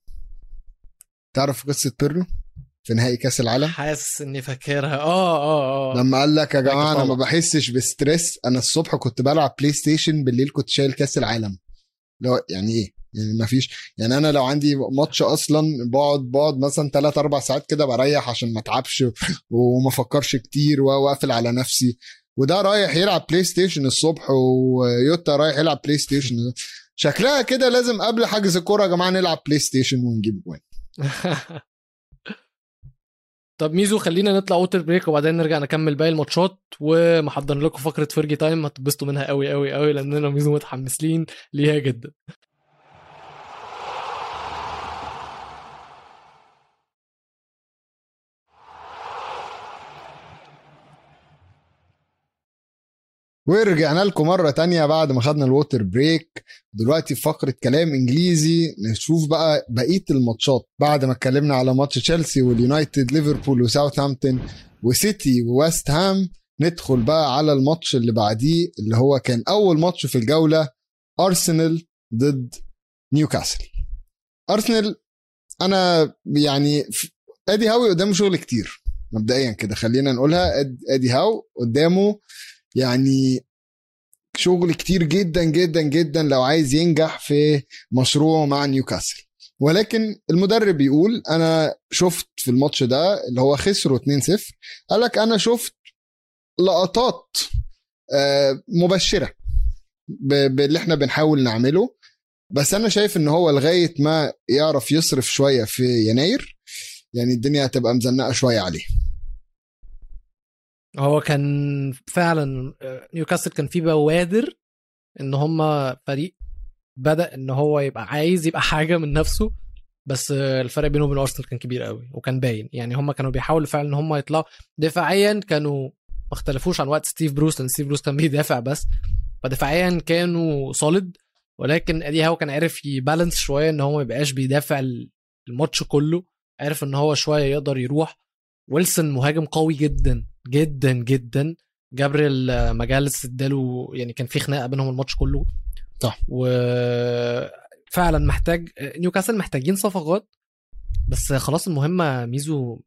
تعرف قصة بيرلو في نهائي كأس العالم؟ حاسس إني فاكرها. آه آه آه. لما قال لك يا جماعة أنا ما. بحسش ب stress أنا الصبح كنت بلعب PlayStation بالليل كنت شايل كأس العالم. لو يعني إيه؟ يعني ما فيش. يعني أنا لو عندي ماتش أصلا بقعد بقعد مثلا 3 4 ساعات كده بريح عشان ما أتعبش وما أفكرش كتير وأقفل على نفسي. وده رايح يلعب PlayStation الصبح ويوتا رايح يلعب PlayStation شكلها كده لازم قبل حجز الكورة يا جماعة نلعب PlayStation ونجيب جوان. طب ميزو خلينا نطلع water break وبعدين نرجع نكمل باقي الماتشات. ومحضر لكم فقرة Fergie time هتتبسطوا منها قوي قوي قوي لأننا ميزو متحمسين ليها جدا. ورجعنا لكم مرة تانية بعد ما خدنا ال water break. دلوقتي في فقرة كلام إنجليزي نشوف بقى بقية الماتشات. بعد ما اتكلمنا على ماتش تشيلسي واليونايتد ليفربول وساوثهامبتون وسيتي وويست هام ندخل بقى على الماتش اللي بعديه اللي هو كان أول ماتش في الجولة أرسنال ضد نيوكاسل. أرسنال أنا يعني إدي هاوي قدامه شغل كتير مبدئيا كده خلينا نقولها. أد- إدي هاو قدامه يعني شغل كتير جدا جدا جدا لو عايز ينجح في مشروعه مع نيوكاسل. ولكن المدرب بيقول أنا شفت في الماتش ده اللي هو خسروا 2-0 قال لك أنا شفت لقطات آه، مبشرة باللي إحنا بنحاول نعمله. بس أنا شايف إن هو لغاية ما يعرف يصرف شوية في يناير يعني الدنيا هتبقى مزنقة شوية عليه. هو كان فعلا نيوكاسل كان فيه بوادر إن هم فريق بدأ إن هو يبقى عايز يبقى حاجة من نفسه بس الفرق بينه وبين أرسنال كان كبير قوي وكان باين. يعني هم كانوا بيحاولوا فعلا إن هم يطلعوا. دفاعيا كانوا ما اختلفوش عن وقت ستيف بروس لأن ستيف بروس كان بيدافع بس. فدفاعيا كانوا solid ولكن إدي هو كان عارف ي balance شوية إن هو ما يبقاش بيدافع الماتش كله. عارف إن هو شوية يقدر يروح. ويلسون مهاجم قوي جدا. جدا جدا. جابريل آه، ماجاليس اداله يعني كان في خناقة بينهم الماتش كله. صح. وفعلا محتاج نيوكاسل محتاجين صفقات. بس خلاص المهمة ميزو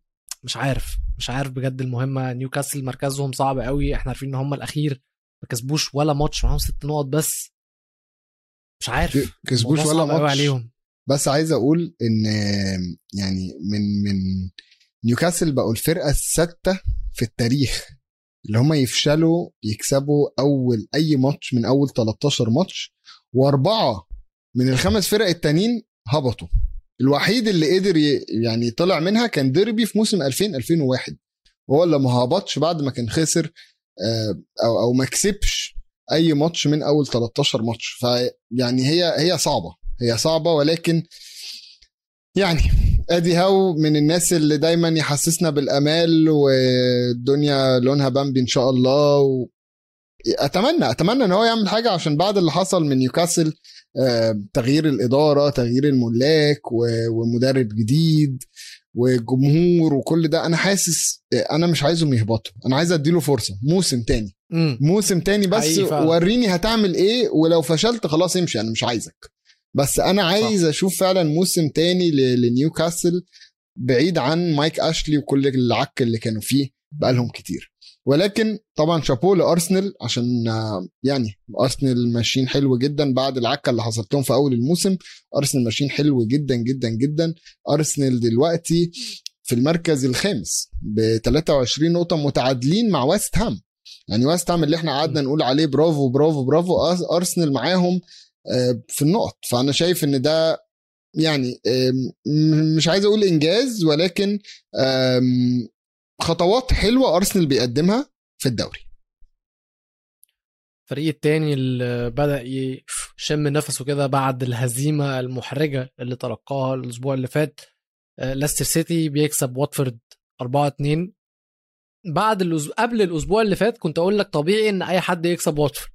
مش عارف مش عارف بجد المهمة. نيوكاسل مركزهم صعب قوي. إحنا عارفين إن هم الأخير. ما كسبوش ولا ماتش معاهم ست نقط بس. مش عارف. كسبوش ولا ماتش. عليهم. بس عايز أقول إن يعني من من نيوكاسل بقوا الفرقة السادسه في التاريخ اللي هم يفشلوا يكسبوا أول أي ماتش من أول 13 ماتش وأربعة من الخمس فرق التانيين هبطوا. الوحيد اللي قدر يعني طلع منها كان ديربي في موسم 2000 2001 وهو اللي ما هبطش بعد ما كان خسر آه، أو أو ما كسبش أي ماتش من أول 13 ماتش. فيعني هي هي صعبة هي صعبة ولكن يعني أدي هاو من الناس اللي دايما يحسسنا بالأمال والدنيا لونها بامبي إن شاء الله. و... أتمنى أتمنى إن هو يعمل حاجة عشان بعد اللي حصل من نيوكاسل آه، تغيير الإدارة تغيير الملاك و- ومدرب جديد وجمهور وكل ده. أنا حاسس أنا مش عايزهم يهبطوا. أنا عايز أديله فرصة موسم تاني. امم موسم تاني بس. وريني هتعمل إيه ولو فشلت خلاص امشي أنا مش عايزك. بس أنا عايز أشوف فعلا موسم تاني لنيوكاسل بعيد عن مايك أشلي وكل العك اللي كانوا فيه بقالهم كتير. ولكن طبعا شابوه لأرسنال عشان يعني أرسنال ماشيين حلو جدا بعد العكة اللي حصلت لهم في أول الموسم. أرسنال ماشيين حلو جدا جدا جدا. أرسنال دلوقتي في المركز الخامس ب 23 نقطة متعادلين مع ويست هام. يعني ويست هام اللي إحنا قعدنا نقول عليه برافو برافو برافو. أرسنال معاهم في النقط. فأنا شايف إن ده يعني مش عايز أقول إنجاز ولكن خطوات حلوة أرسنال بيقدمها في الدوري. الفريق التاني اللي بدأ يشم نفسه كده بعد الهزيمة المحرجة اللي تلقاها الأسبوع اللي فات ليستر سيتي بيكسب واتفورد 4 2 بعد الأسبوع قبل الأسبوع اللي فات كنت أقول لك طبيعي إن أي حد يكسب واتفورد.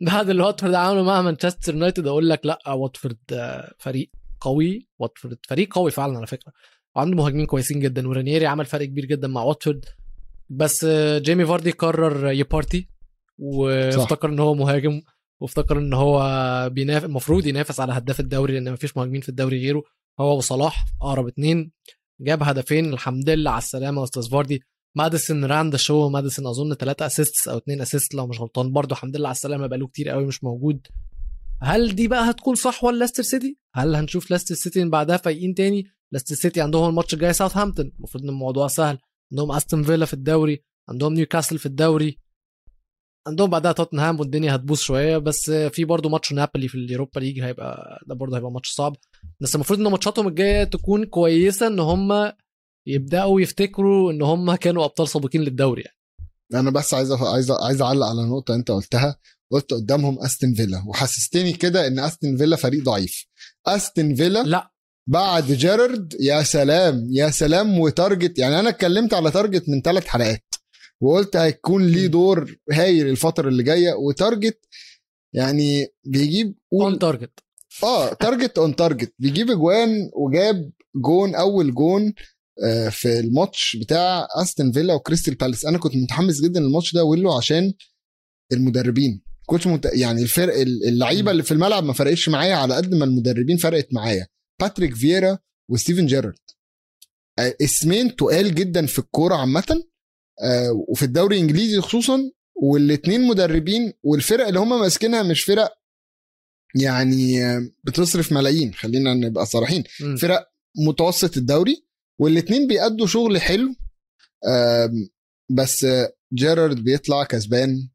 بعد اللي واتفورد عمله مع مانشستر يونايتد أقول لك لأ واتفورد آه، فريق قوي واتفورد فريق قوي فعلا على فكرة. وعنده مهاجمين كويسين جدا ورانييري عمل فرق كبير جدا مع واتفورد. بس آه، جيمي فاردي قرر ي party وافتكر إن هو مهاجم وافتكر إن هو بينافس المفروض ينافس على هداف الدوري لأن مفيش مهاجمين في الدوري غيره. هو وصلاح أقرب اتنين جاب هدفين الحمد لله على السلامة أستاذ فاردي. ماديسون ran the show ماديسون أظن ثلاثة assists أو اثنين assist لو مش غلطان. برضه الحمد لله على السلامة بقاله كتير قوي مش موجود. هل دي بقى هتكون صحوة لاستر سيتي؟ هل هنشوف لاستر سيتي بعدها فايقين تاني؟ لاستر سيتي عندهم الماتش الجاي ساوثهامبتون. المفروض إن الموضوع سهل. عندهم أستون فيلا في الدوري. عندهم نيوكاسل في الدوري. عندهم بعدها توتنهام والدنيا هتبوظ شوية. بس في برضه ماتش نابولي في اليوروبا ليج هيبقى ده برضه هيبقى ماتش صعب. بس المفروض إن ماتشاتهم الجاية تكون كويسة إن هم يبدأوا يفتكروا إن هم كانوا أبطال سابقين للدوري يعني. أنا بس عايز عايز عايز أعلق على نقطة أنت قلتها قلت قدامهم استن فيلا وحسستني كده إن استن فيلا فريق ضعيف. استن فيلا لا. بعد جيرارد يا سلام يا سلام وتارجت يعني أنا اتكلمت على تارجت من ثلاث حلقات وقلت هيكون ليه دور هايل الفترة اللي جاية وتارجت يعني بيجيب on target آه تارجت on target بيجيب اجوان وجاب جون أول جون في الماتش بتاع أستون فيلا وكريستال بالاس. أنا كنت متحمس جدا للماتش ده ويلو عشان المدربين. كنت مت... يعني الفرق اللعيبة اللي في الملعب ما فرقتش معايا على قد ما المدربين فرقت معايا. باتريك فييرا وستيفن جيرارد. آه، اسمين تقال جدا في الكورة عامة آه، وفي الدوري الإنجليزي خصوصا والاثنين مدربين والفرق اللي هم ماسكينها مش فرق يعني بتصرف ملايين. خلينا نبقى صريحين. فرق متوسط الدوري والاثنين بيأدوا شغل حلو. بس جيرارد بيطلع كسبان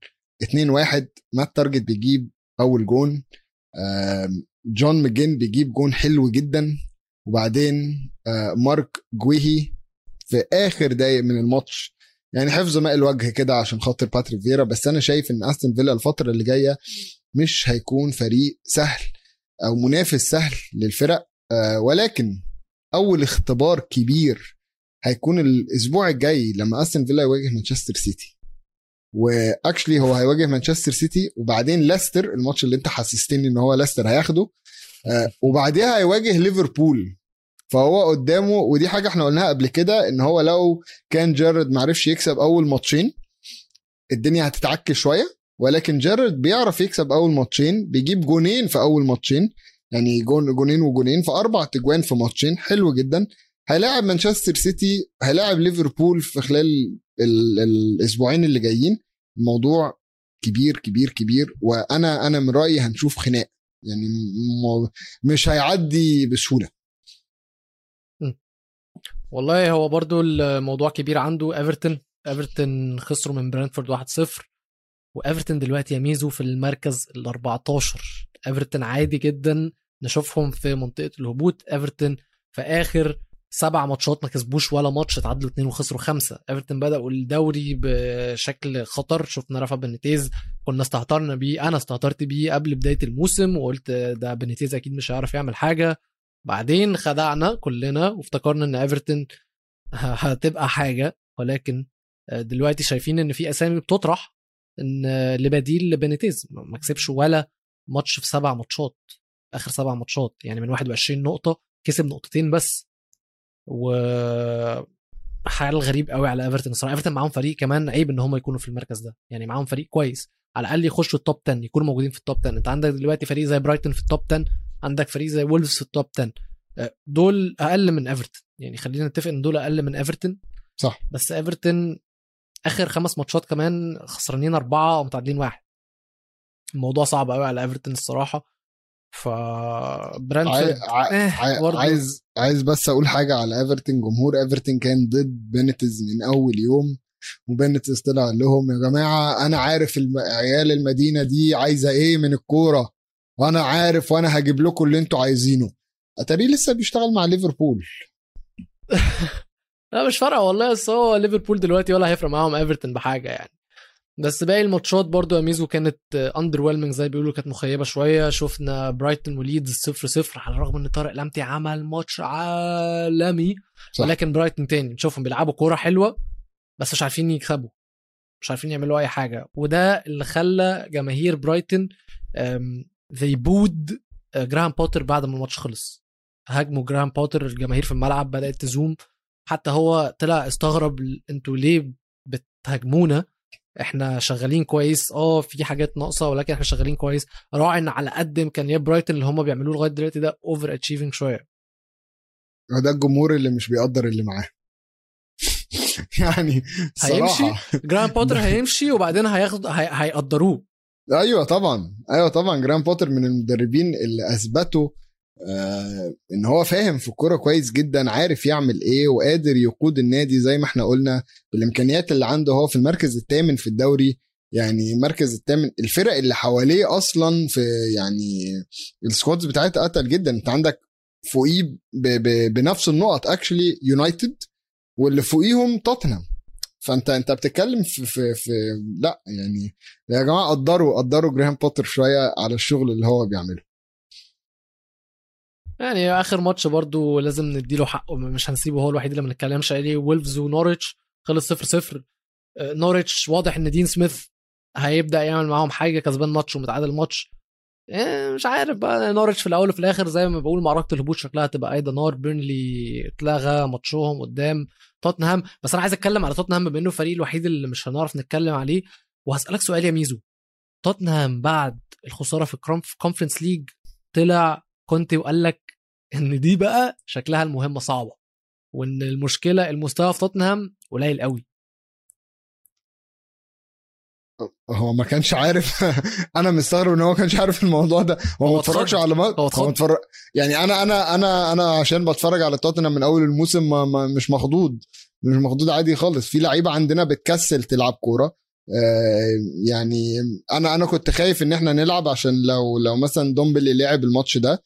2-1 مات تارجت بيجيب أول جون. جون ماجين بيجيب جون حلو جدا. وبعدين مارك جويهي في آخر دقايق من الماتش. يعني حفظ ماء الوجه كده عشان خاطر باتريك فيرا بس أنا شايف إن أستون فيلا الفترة اللي جاية مش هيكون فريق سهل أو منافس سهل للفرق. ولكن أول اختبار كبير هيكون الأسبوع الجاي لما أستون فيلا يواجه مانشستر سيتي. و actually هو هيواجه مانشستر سيتي وبعدين ليستر الماتش اللي أنت حسستني إن هو ليستر هياخده. آه وبعديها هيواجه ليفربول. فهو قدامه ودي حاجة إحنا قلناها قبل كده إن هو لو كان جيرارد معرفش يكسب أول ماتشين الدنيا هتتعك شوية. ولكن جيرارد بيعرف يكسب أول ماتشين بيجيب جونين في أول ماتشين يعني جون جونين وجونين فاربع تجوان في ماتشين. حلو جدا. هيلاعب مانشستر سيتي هيلاعب ليفربول في خلال ال الأسبوعين اللي جايين. الموضوع كبير كبير كبير. وأنا أنا من رأيي هنشوف خناق. يعني مش هيعدي بسهولة. والله هو برضو الموضوع كبير عنده. إيفرتون إيفرتون خسروا من برانفورد 1-0 وإيفرتون دلوقتي يا ميزو في المركز ال 14 إيفرتون عادي جدا. نشوفهم في منطقة الهبوط. إيفرتون في آخر سبع ماتشات ما كسبوش ولا ماتش اتعادلوا اثنين وخسروا خمسة. إيفرتون بدأوا الدوري بشكل خطر. شفنا رافا بنيتيز كنا استهترنا بيه أنا استهترت بيه قبل بداية الموسم وقلت ده بنيتيز أكيد مش هيعرف يعمل حاجة. بعدين خدعنا كلنا وافتكرنا إن إيفرتون هتبقى حاجة. ولكن دلوقتي شايفين إن في أسامي بتطرح إن لبديل لبنيتيز. ما كسبش ولا ماتش في سبع ماتشات. آخر سبع ماتشات يعني من 21 نقطة كسب نقطتين بس. و حال غريب قوي على إيفرتون الصراحة. إيفرتون معاهم فريق كمان عيب إن هم يكونوا في المركز ده. يعني معاهم فريق كويس. على الأقل يخشوا ال top 10 يكونوا موجودين في ال top 10 أنت عندك دلوقتي فريق زي برايتون في ال top 10 عندك فريق زي وولفز في ال top 10 آه، دول أقل من إيفرتون. يعني خلينا نتفق إن دول أقل من إيفرتون. صح. بس إيفرتون آخر خمس ماتشات كمان خسرانين أربعة ومتعادلين واحد. الموضوع صعب قوي على إيفرتون الصراحة. ف برانفورد إيه عايز عايز بس أقول حاجة على إيفرتون. جمهور إيفرتون كان ضد بينيتز من أول يوم وبينيتز طلع لهم يا جماعة أنا عارف عيال المدينة دي عايزة إيه من الكورة وأنا عارف وأنا هجيب لكم اللي أنتوا عايزينه. أتاري لسه بيشتغل مع ليفربول. لا مش فارقة والله بس هو ليفربول دلوقتي ولا هيفرق معاهم إيفرتون بحاجة يعني. بس باقي الماتشات برضو يا ميزو كانت underwhelming زي بيقولوا كانت مخيبة شوية. شفنا برايتون وليدز 0 0 على الرغم إن طارق لمتي عمل ماتش عالمي. صح. ولكن برايتون تاني. نشوفهم بيلعبوا كورة حلوة بس مش عارفين يكسبوا. مش عارفين يعملوا أي حاجة. وده اللي خلى جماهير برايتون they booed جراهام بوتر بعد ما الماتش خلص. هاجموا جراهام بوتر الجماهير في الملعب بدأت تزوم. حتى هو طلع استغرب أنتوا ليه بتهاجمونا؟ إحنا شغالين كويس. آه في حاجات ناقصة ولكن إحنا شغالين كويس. راعي ان على قد إمكانيات برايتون اللي هم بيعملوه لغاية دلوقتي ده overachieving شوية ده الجمهور اللي مش بيقدر اللي معاه. يعني صراحة. جراهام بوتر هيمشي وبعدين هياخد هي... هيقدروه. أيوه طبعا. أيوه طبعا. جراهام بوتر من المدربين اللي أثبتوا آه إن هو فاهم في الكورة كويس جدا عارف يعمل إيه وقادر يقود النادي زي ما إحنا قلنا. بالإمكانيات اللي عنده هو في المركز الثامن في الدوري يعني المركز الثامن الفرق اللي حواليه أصلا في يعني ال squads بتاعتها اتقل جدا. أنت عندك فوقيه بنفس النقط actually يونايتد واللي فوقيهم توتنهام فأنت أنت بتتكلم في, في في لا يعني يا جماعة قدروا قدروا جراهام بوتر شوية على الشغل اللي هو بيعمله. يعني آخر ماتش برضو لازم نديله حقه مش هنسيبه هو الوحيد اللي ما نتكلمش عليه. وولفز ونوريتش خلص 0 0 نوريتش واضح إن دين سميث هيبدأ يعمل معاهم حاجة كسبان ماتش ومتعادل ماتش. إيه مش عارف بقى نوريتش في الأول وفي الآخر زي ما بقول معركة الهبوط شكلها تبقى أيضا نار بيرنلي اتلغى ماتشهم قدام توتنهام. بس أنا عايز أتكلم على توتنهام بما إنه الفريق الوحيد اللي مش هنعرف نتكلم عليه. وهسألك سؤال يا ميزو. توتنهام بعد الخسارة في ال Conference League طلع كونتي وقال لك إن دي بقى شكلها المهمه صعبة وإن المشكلة المستوى في توتنهام قليل قوي هو ما كانش عارف أنا مستغرب إن هو ما كانش عارف الموضوع ده هو ما اتفرجش. على ما... هو اتخض. متفرج... يعني أنا أنا أنا أنا عشان بتفرج على توتنهام من أول الموسم ما... ما مش مخضوض مش مخضوض عادي خالص في لعيبة عندنا بتكسل تلعب كورة يعني أنا أنا كنت خايف إن إحنا نلعب عشان لو لو مثلا دومبلي لعب الماتش ده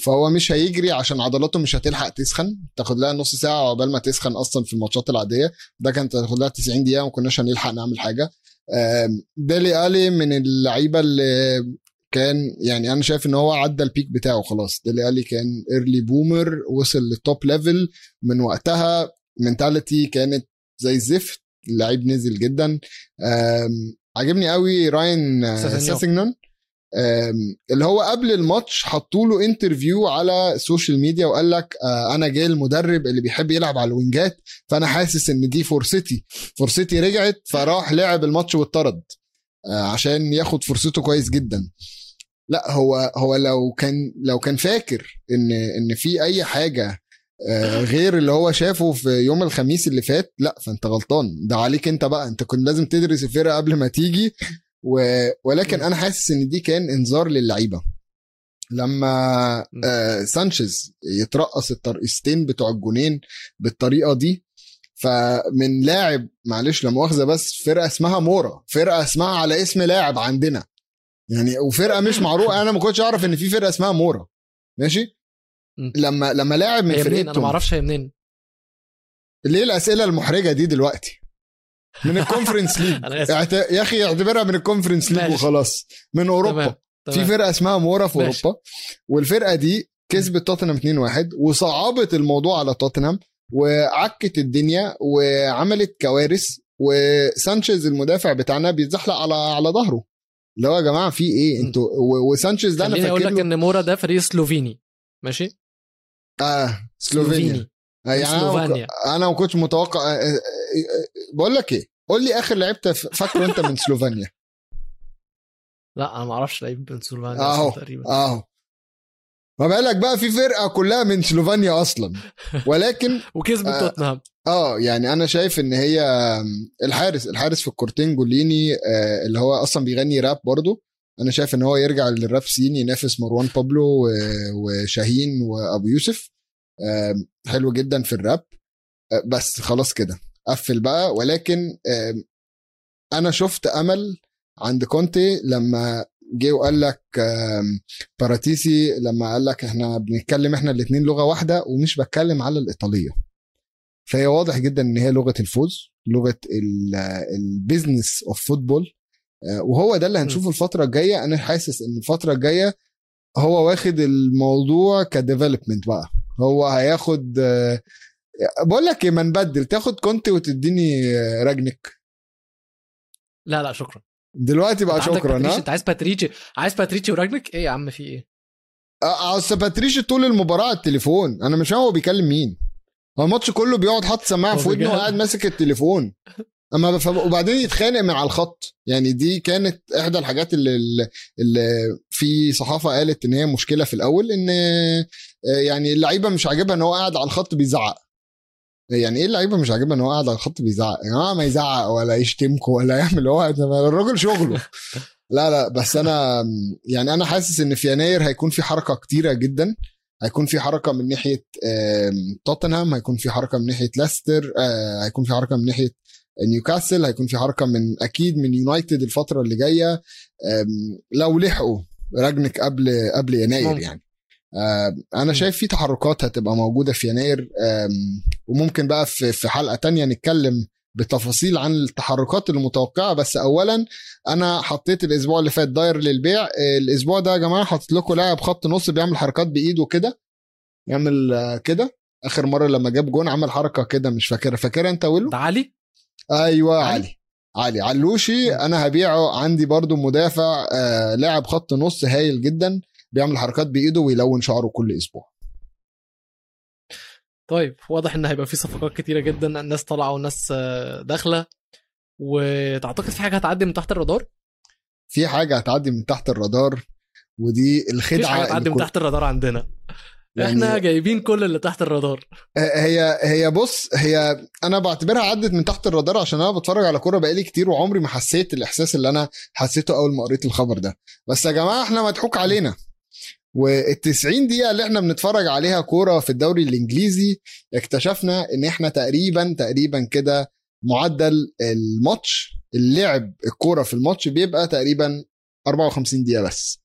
فهو مش هيجري عشان عضلاته مش هتلحق تسخن. تاخد لها نص ساعة عقبال ما تسخن أصلا في الماتشات العادية. ده كانت تاخد لها 90 دقيقة وما كناش هنلحق نعمل حاجة. ديلي ألي من اللعيبة اللي كان يعني أنا شايف إن هو عدى ال peak بتاعه خلاص. ديلي ألي كان early bloomer وصل لل top level من وقتها. mentality كانت زي الزفت. اللعيب نزل جدا. آم، عجبني قوي راين آه، آم، اللي هو قبل الماتش حطوا له interview على ال social media وقال لك آه، أنا جاي المدرب اللي بيحب يلعب على الوينجات فأنا حاسس إن دي فرصتي. فرصتي رجعت فراح لعب الماتش واتطرد آه، عشان ياخد فرصته كويس جدا. لا هو هو لو كان لو كان فاكر إن إن في أي حاجة غير اللي هو شافه في يوم الخميس اللي فات لا فانت غلطان. ده عليك انت بقى. انت كنت لازم تدرس الفرقة قبل ما تيجي. و... ولكن أنا حاسس ان دي كان انذار للعيبة. لما. آه سانشيز يترقص الترقيصتين بتوع الجونين بالطريقة دي فمن لاعب معلش لا مؤاخذة بس فرقة اسمها مورا فرقة اسمها على اسم لاعب عندنا. يعني وفرقة مش معروفة. أنا ما كنتش اعرف ان في فرقة اسمها مورا. ماشي. لما لما لاعب من منين؟ أنا ما أعرفش هي منين. ليه الأسئلة المحرجة دي دلوقتي؟ من ال Conference League اعت... يا أخي اعتبرها من ال Conference League. وخلاص. من أوروبا. تمام في تمام. فرقة اسمها مورا في ماشي. أوروبا والفرقة دي كسبت توتنهام 2-1 وصعبت الموضوع على توتنهام وعكت الدنيا وعملت كوارث وسانشيز المدافع بتاعنا بيتزحلق على على ظهره. اللي هو يا جماعة في إيه. أنتوا وسانشيز ده أنا خليني أقول فاكر لك إن مورا ده فريق سلوفيني. ماشي؟ آه سلوفينيا. آه، يعني أنا ما كنتش متوقع آه، آه، بقول لك إيه قول لي آخر لعيبه ف- فاكره أنت من سلوفينيا. لا أنا ما أعرفش لعيب من سلوفانيا أهو تقريبا. أهو. ما بالك بقى في فرقة كلها من سلوفينيا أصلا. ولكن وكسب آه، توتنهام. آه يعني أنا شايف إن هي الحارس الحارس في الكورتين جوليني آه، اللي هو أصلا بيغني راب برضه. أنا شايف إن هو يرجع للراب سين ينافس مروان بابلو وشاهين وأبو يوسف. حلو جدا في الراب. آه، بس خلاص كده. قفل بقى. ولكن أنا شفت أمل عند كونتي لما جه وقال لك باراتيسي لما قال لك إحنا بنتكلم إحنا الاثنين لغة واحدة ومش بتكلم على الإيطالية. فهي واضح جدا إن هي لغة الفوز لغة ال business of football وهو ده اللي هنشوفه الفترة الجاية. أنا حاسس إن الفترة الجاية هو واخد الموضوع ك development بقى. هو هياخد آه، بقول لك إيه ما نبدل. تاخد كونتي وتديني رانجنيك لا لا شكرا. دلوقتي بقى شكرا أنت عايز باراتيتشي عايز باراتيتشي ورانجنيك إيه يا عم في إيه؟ أصل باراتيتشي طول المباراة على التليفون. أنا مش فاهم هو بيكلم مين. هو الماتش كله بيقعد حاطط سماعة في ودنه وقاعد ماسك التليفون. أما بفهم وبعدين يتخانق من على الخط. يعني دي كانت إحدى الحاجات اللي اللي في صحافة قالت إن هي مشكلة في الأول إن يعني اللعيبة مش عاجبها إن هو قاعد على الخط بيزعق. يعني إيه اللعيبة مش عاجبها إن هو قاعد على الخط بيزعق؟ يا جماعة ما يزعق ولا يشتمكم ولا يعمل هو الراجل شغله. لا لا بس أنا يعني أنا حاسس إن في يناير هيكون في حركة كتيرة جدا. هيكون في حركة من ناحية توتنهام هيكون في حركة من ناحية ليستر آه، هيكون في حركة من ناحية نيوكاسل هيكون في حركة من أكيد من يونايتد الفترة اللي جاية لو لحقوا راجنك قبل قبل يناير. يعني. أنا شايف في تحركات هتبقى موجودة في يناير وممكن بقى في حلقة تانية نتكلم بتفاصيل عن التحركات المتوقعة. بس اولا أنا حطيت الأسبوع اللي فات داير للبيع. الأسبوع ده يا جماعة حطيت لكم لاعب خط نص بيعمل حركات بإيده كده يعمل كده. آخر مرة لما جاب جون عمل حركة كده مش فاكرها. فاكرها أنت ولو ده علي؟ أيوه علي علي, علي. علوشي أنا هبيعه. عندي برضو مدافع آه لاعب خط نص هايل جدا بيعمل حركات بإيده ويلون شعره كل أسبوع. طيب واضح إن هيبقى في صفقات كتيرة جدا الناس طالعة والناس آه، داخلة. وتعتقد في حاجة هتعدي من تحت الرادار؟ في حاجة هتعدي من تحت الرادار ودي الخدعة حاجة هتعدي من تحت الرادار عندنا. يعني إحنا جايبين كل اللي تحت الرادار. هي هي بص هي أنا بعتبرها عدت من تحت الرادار عشان أنا بتفرج على كورة بقالي كتير وعمري ما حسيت الإحساس اللي أنا حسيته أول ما قريت الخبر ده. بس يا جماعة إحنا مضحوك علينا. وال 90 دقيقة اللي إحنا بنتفرج عليها كورة في الدوري الإنجليزي اكتشفنا إن إحنا تقريبا تقريبا كده معدل الماتش اللعب الكورة في الماتش بيبقى تقريبا 54 دقيقة بس.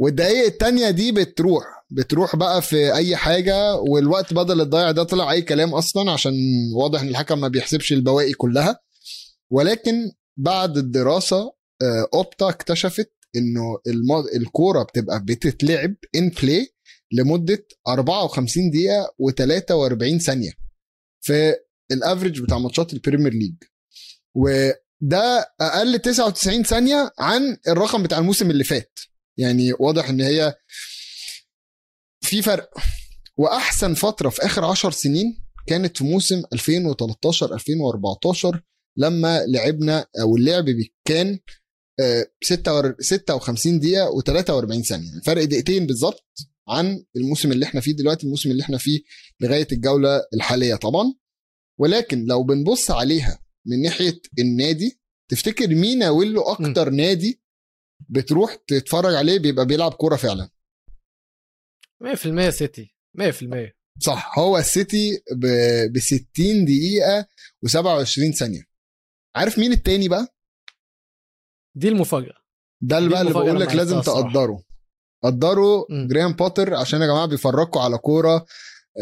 والدقايق التانية دي بتروح. بتروح بقى في أي حاجة والوقت بدل الضايع ده طلع أي كلام أصلا عشان واضح إن الحكم ما بيحسبش البواقي كلها. ولكن بعد الدراسة آه، أوبتا اكتشفت إنه الكورة بتبقى بتتلعب in play لمدة 54 دقيقة و43 ثانية في ال average بتاع ماتشات ال Premier League وده أقل 99 ثانية عن الرقم بتاع الموسم اللي فات. يعني واضح إن هي في فرق. وأحسن فترة في آخر 10 سنين كانت في موسم 2013 2014 لما لعبنا أو اللعب كان 56 دقيقة و43 ثانية. يعني فرق دقيقتين بالظبط عن الموسم اللي إحنا فيه دلوقتي الموسم اللي إحنا فيه لغاية الجولة الحالية طبعا. ولكن لو بنبص عليها من ناحية النادي تفتكر مين ويلو أكتر م. نادي بتروح تتفرج عليه بيبقى بيلعب كورة فعلا؟ 100% سيتي. 100% صح هو السيتي ب 60 دقيقة و27 ثانية. عارف مين التاني بقى؟ دي المفاجأة. ده اللي بقى اللي بقول لك لازم تقدره. قدروا جريهام بوتر عشان يا جماعة بيفرجكوا على كورة.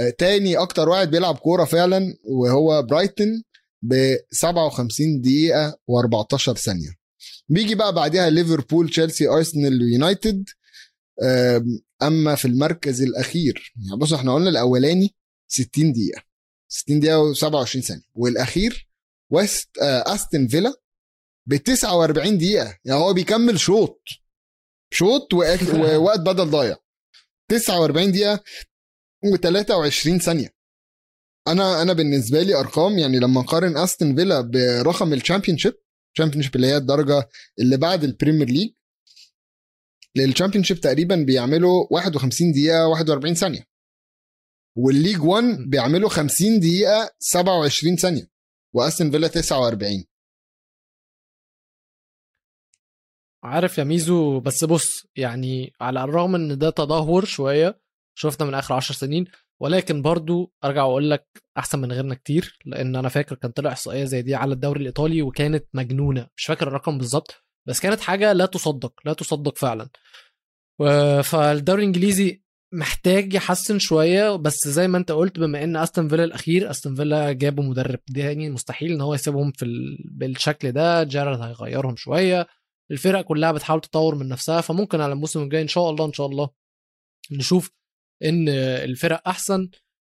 آه، تاني أكتر واحد بيلعب كورة فعلا وهو برايتن ب 57 دقيقة و14 ثانية. بيجي بقى بعدها ليفربول تشيلسي أرسنال ويونايتد أما في المركز الأخير يعني بصوا إحنا قلنا الأولاني 60 دقيقة 60 دقيقة و27 ثانية والأخير ويست آه، استن فيلا ب 49 دقيقة يعني هو بيكمل شوط شوط ووقت بدل ضايع 49 دقيقة و23 ثانية. أنا أنا بالنسبة لي أرقام يعني لما نقارن استن فيلا برقم ال Championship ال Championship اللي هي الدرجة اللي بعد ال Premier League لل Championship تقريبا بيعملوا 51 دقيقة 41 ثانية. وال League 1 بيعملوا 50 دقيقة 27 ثانية. واستن فيلا 49 عارف يا ميزو بس بص يعني على الرغم إن ده تدهور شوية شفنا من آخر 10 سنين ولكن برضو أرجع وأقول لك أحسن من غيرنا كتير لأن أنا فاكر كان طلع إحصائية زي دي على الدوري الإيطالي وكانت مجنونة. مش فاكر الرقم بالظبط بس كانت حاجة لا تصدق لا تصدق فعلا. فالدوري الإنجليزي محتاج يحسن شوية بس زي ما أنت قلت بما إن أستون فيلا الأخير أستون فيلا جابوا مدرب تاني مستحيل إن هو يسيبهم في ال... بالشكل ده. جيرارد هيغيرهم شوية. الفرق كلها بتحاول تطور من نفسها فممكن على الموسم الجاي إن شاء الله إن شاء الله نشوف إن الفرق أحسن.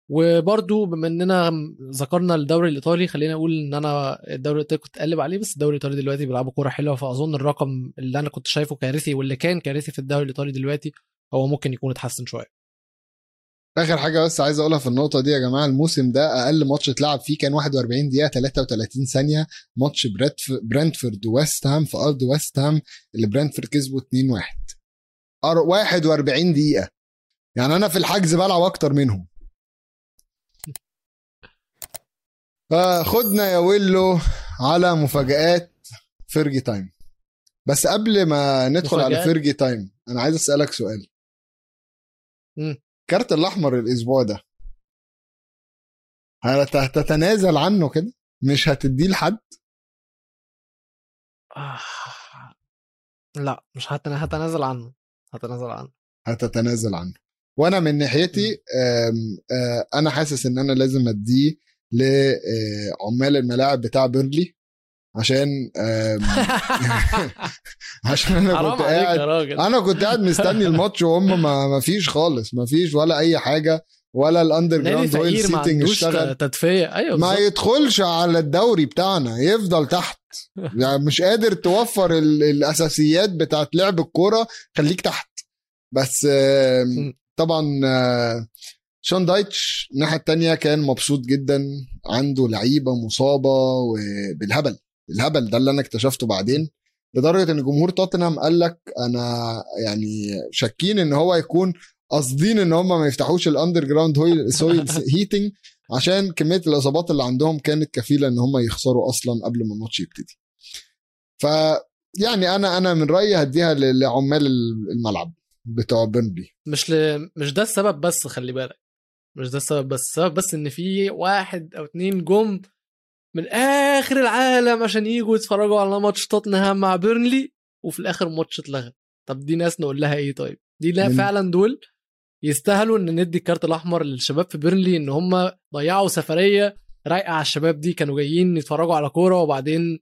وبرده بما اننا ذكرنا الدوري الايطالي خلينا أقول ان أنا الدوري الايطالي كنت قلب عليه بس الدوري الايطالي دلوقتي بيلعبوا كورة حلوة فأظن الرقم اللي أنا كنت شايفه كارثي واللي كان كارثي في الدوري الايطالي دلوقتي هو ممكن يكون اتحسن شوية. آخر حاجة بس عايز أقولها في النقطة دي يا جماعة الموسم ده أقل ماتش اتلعب فيه كان 41 دقيقة 33 ثانية ماتش برنتفورد ويست هام في أرض ويست هام اللي برنتفورد كسبوا 2-1 41 دقيقة. يعني أنا في الحجز بلعب أكتر منهم. فخدنا يا ويلو على مفاجآت Fergie time. بس قبل ما ندخل مفاجأة. على Fergie time أنا عايز أسألك سؤال. كارت الأحمر الأسبوع ده هتتنازل عنه كده؟ مش هتديه لحد؟ آه. لا مش هتنازل عنه. هتنازل عنه. هتتنازل عنه. وأنا من ناحيتي أنا حاسس إن أنا لازم أديه لعمال الملاعب بتاع بيرلي عشان عشان أنا كنت قاعد أنا كنت قاعد مستني الماتش وهم ما, ما فيش خالص ما فيش ولا أي حاجة ولا ال underground soil heating اشتغل. تدفئه أيوه ما يدخلش على الدوري بتاعنا يفضل تحت. يعني مش قادر توفر الأساسيات بتاعت لعب الكورة خليك تحت. بس طبعا شون دايتش الناحية التانية كان مبسوط جدا عنده لعيبة مصابة وبالهبل الهبل ده اللي أنا اكتشفته بعدين لدرجة إن جمهور توتنهام قال لك أنا يعني شاكين إن هو يكون قاصدين إن هم ما يفتحوش ال underground soil heating عشان كمية الإصابات اللي عندهم كانت كفيلة إن هم يخسروا أصلا قبل ما الماتش يبتدي. ف يعني أنا أنا من رأيي هديها لعمال الملعب بتوع بيرنلي مش ل... مش ده السبب بس خلي بالك. مش ده السبب بس السبب بس إن في واحد أو اتنين جم من آخر العالم عشان يجوا يتفرجوا على ماتش توتنهام مع بيرنلي وفي الآخر الماتش اتلغى. طب دي ناس نقول لها إيه طيب؟ دي لا فعلا دول يستاهلوا إن ندي الكارت الأحمر للشباب في بيرنلي إن هم ضيعوا سفرية رايقة على الشباب دي كانوا جايين يتفرجوا على كورة وبعدين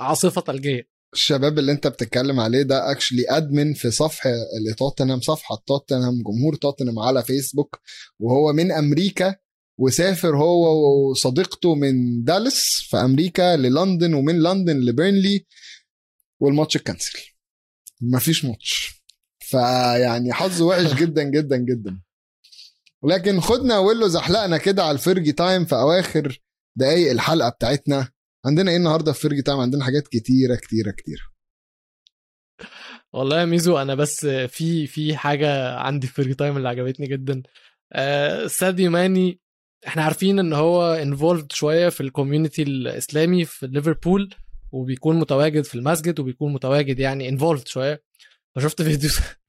عاصفة ثلجيه الشباب اللي انت بتتكلم عليه ده actually admin في صفحه لتوتنهام صفحة توتنهام جمهور توتنهام على فيسبوك وهو من أمريكا وسافر هو وصديقته من دالاس في أمريكا للندن ومن لندن لبيرنلي والماتش اتكنسل مفيش ماتش. فيعني حظه وحش جدا جدا جدا. لكن خدنا ويلو زحلقنا كده على ال Fergie time في أواخر دقايق الحلقة بتاعتنا. عندنا إيه النهارده في Fergie time عندنا حاجات كتيرة كتيرة كتيرة. والله يا ميزو أنا بس في في حاجة عندي في Fergie time اللي عجبتني جدا. آه ساديو ماني إحنا عارفين إن هو involved شوية في ال community الإسلامي في ليفربول وبيكون متواجد في المسجد وبيكون متواجد يعني involved شوية. فشفت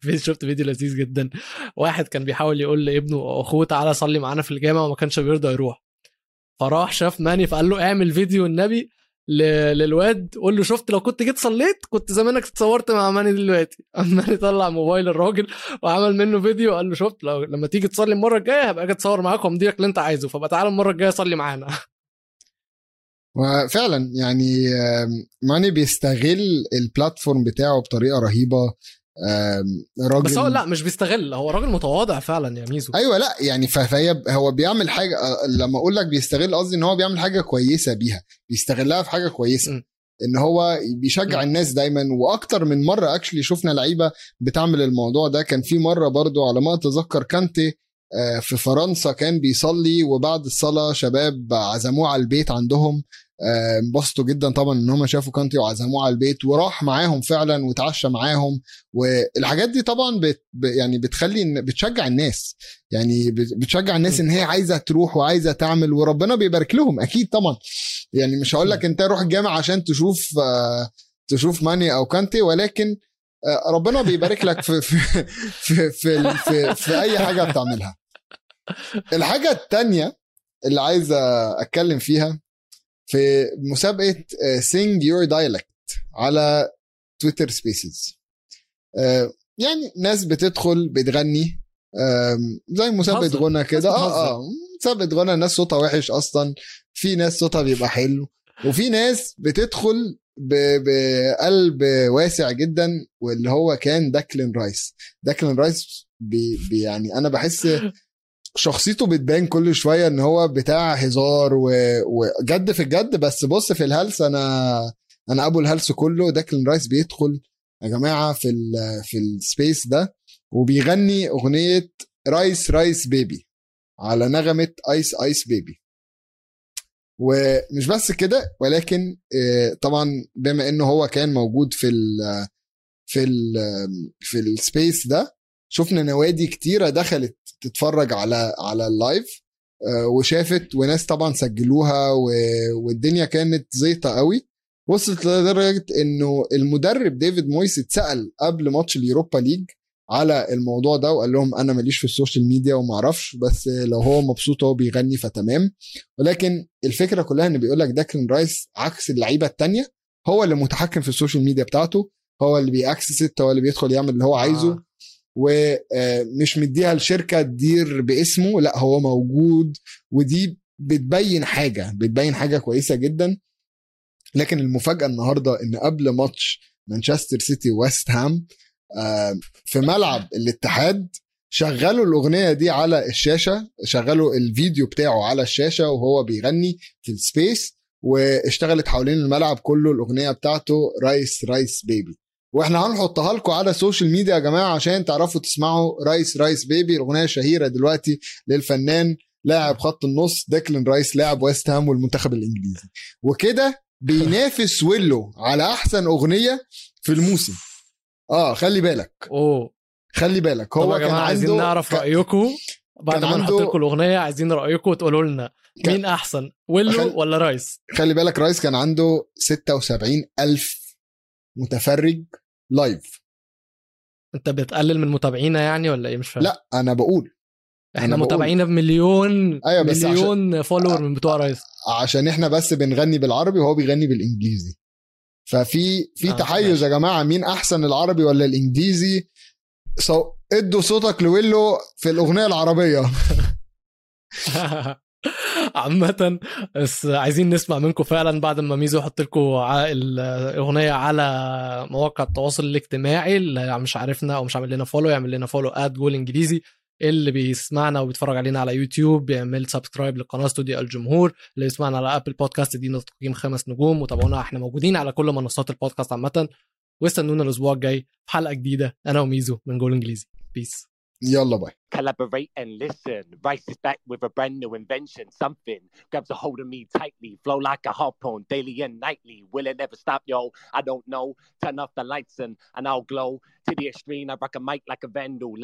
فيديو شفت فيديو لذيذ جدا. واحد كان بيحاول يقول لابنه أخوه تعالى صلي معانا في الجامع. وما كانش بيرضى يروح. فراح شاف ماني فقال له اعمل فيديو والنبي للواد قول له شفت لو كنت جيت صليت كنت زمانك اتصورت مع ماني دلوقتي. ماني طلع موبايل الراجل وعمل منه فيديو وقال له شفت لو لما تيجي تصلي المرة الجاية هبقى أجي اتصور معاك وامضيلك اللي انت عايزه. فبقى تعالى المرة الجاية صلي معانا. وفعلا يعني ماني بيستغل البلاتفورم بتاعه بطريقة رهيبة. راجل بس هو لا مش بيستغل هو راجل متواضع فعلا يا ميزو أيوه لا يعني فهي هو بيعمل حاجة لما أقول لك بيستغل قصدي إن هو بيعمل حاجة كويسة بيها بيستغلها في حاجة كويسة م. إن هو بيشجع م. الناس دايما وأكتر من مرة اكشلي شفنا لعيبة بتعمل الموضوع ده كان في مرة برضو على ما أتذكر كانتي في فرنسا كان بيصلي وبعد الصلاة شباب عزموه على البيت عندهم. انبسطوا جدا طبعا إن هم شافوا كانتي وعزموه على البيت وراح معاهم فعلا وتعشى معاهم. والحاجات دي طبعا بت يعني بتخلي بتشجع الناس. يعني بتشجع الناس إن هي عايزة تروح وعايزة تعمل وربنا بيبارك لهم أكيد طبعا. يعني مش هقول لك أنت روح الجامع عشان تشوف تشوف ماني أو كانتي ولكن ربنا بيبارك لك في في في في, في, في أي حاجة بتعملها. الحاجة الثانية اللي عايز أتكلم فيها في مسابقة sing your dialect على تويتر Spaces يعني ناس بتدخل بتغني زي مسابقة. غنى كده. ناس آه آه مسابقة غنى الناس صوتها وحش أصلا. في ناس صوتها بيبقى حلو. وفي ناس بتدخل بقلب واسع جدا واللي هو كان ديكلان رايس. ديكلان Rice Baby يعني أنا بحس شخصيته بتبان كل شوية إن هو بتاع هزار وجد في الجد. بس بص في الهلس أنا أنا أبو الهلس كله ديكلان رايس بيدخل يا جماعة في ال في ال Space ده وبيغني أغنية Rice Rice Baby على نغمة Ice Ice Baby. ومش بس كده ولكن آه، طبعا بما إنه هو كان موجود في ال في ال في ال Space ده شفنا نوادي كتيرة دخلت تتفرج على على ال live آه، وشافت وناس طبعا سجلوها والدنيا كانت زيطة قوي. وصلت لدرجة إنه المدرب ديفيد مويس اتسأل قبل ماتش ال Europa League على الموضوع ده وقال لهم أنا ماليش في ال social media وما أعرفش بس لو هو مبسوط وهو بيغني فتمام. ولكن الفكرة كلها إن بيقول لك ديكلان رايس عكس اللعيبة التانية هو اللي متحكم في ال social media بتاعته هو اللي بي access هو اللي بيدخل يعمل اللي هو عايزه. آه. ومش مديها الشركة تدير باسمه لا هو موجود. ودي بتبين حاجة بتبين حاجة كويسة جدا. لكن المفاجأة النهارده إن قبل ماتش مانشستر سيتي ويست هام آه، في ملعب الاتحاد شغلوا الأغنية دي على الشاشة شغلوا الفيديو بتاعه على الشاشة وهو بيغني في ال Space واشتغلت حوالين الملعب كله الأغنية بتاعته Rice Rice Baby. وإحنا هنحطها لكم على ال social media يا جماعة عشان تعرفوا تسمعوا Rice Rice Baby الأغنية الشهيرة دلوقتي للفنان لاعب خط النص ديكلان رايس لاعب ويست هام والمنتخب الإنجليزي. وكده بينافس ويلو على أحسن أغنية في الموسم. آه خلي بالك. أوه. خلي بالك. هو يا كان جماعة عايزين عنده نعرف رأيكم؟ بعد ما نحط عنده- لكم الأغنية عايزين رأيكم وتقولوا لنا كان- مين أحسن ويلو خل- ولا رايس؟ خلي بالك رايس كان عنده 76 ألف متفرج live أنت بتقلل من متابعينا يعني ولا إيه؟ مش فاهم. لا أنا بقول. إحنا. متابعينا بمليون أيوة، بس عشان- مليون follower من بتوع رايس. عشان إحنا بس بنغني بالعربي وهو بيغني بالإنجليزي. ففي في آه، تحيز. يا جماعة مين أحسن العربي ولا الإنجليزي؟ صو... ادوا صوتك لويلو في الأغنية العربية. عامة بس عايزين نسمع منكم فعلا بعد ما ميزو يحط لكم الأغنية على مواقع التواصل الاجتماعي اللي مش عارفنا أو مش عامل لنا follow يعمل لنا follow at Goal إنجليزي. اللي بيسمعنا وبيتفرج علينا على يوتيوب بيعمل subscribe لقناة استوديو الجمهور اللي يسمعنا على Apple Podcast يدينا تقييم خمس نجوم وتابعونا إحنا موجودين على كل منصات البودكاست عامة واستنونا الأسبوع الجاي في حلقة جديدة أنا وميزو من جول انجليزي بيس يلا باي collaborate and listen. Rice is back with a brand new invention. Something grabs a hold of me tightly, flow like a harpoon daily and nightly. Will it ever stop, yo? I don't know. Turn off the lights and, and I'll glow to the extreme. I rock a mic like a vandal.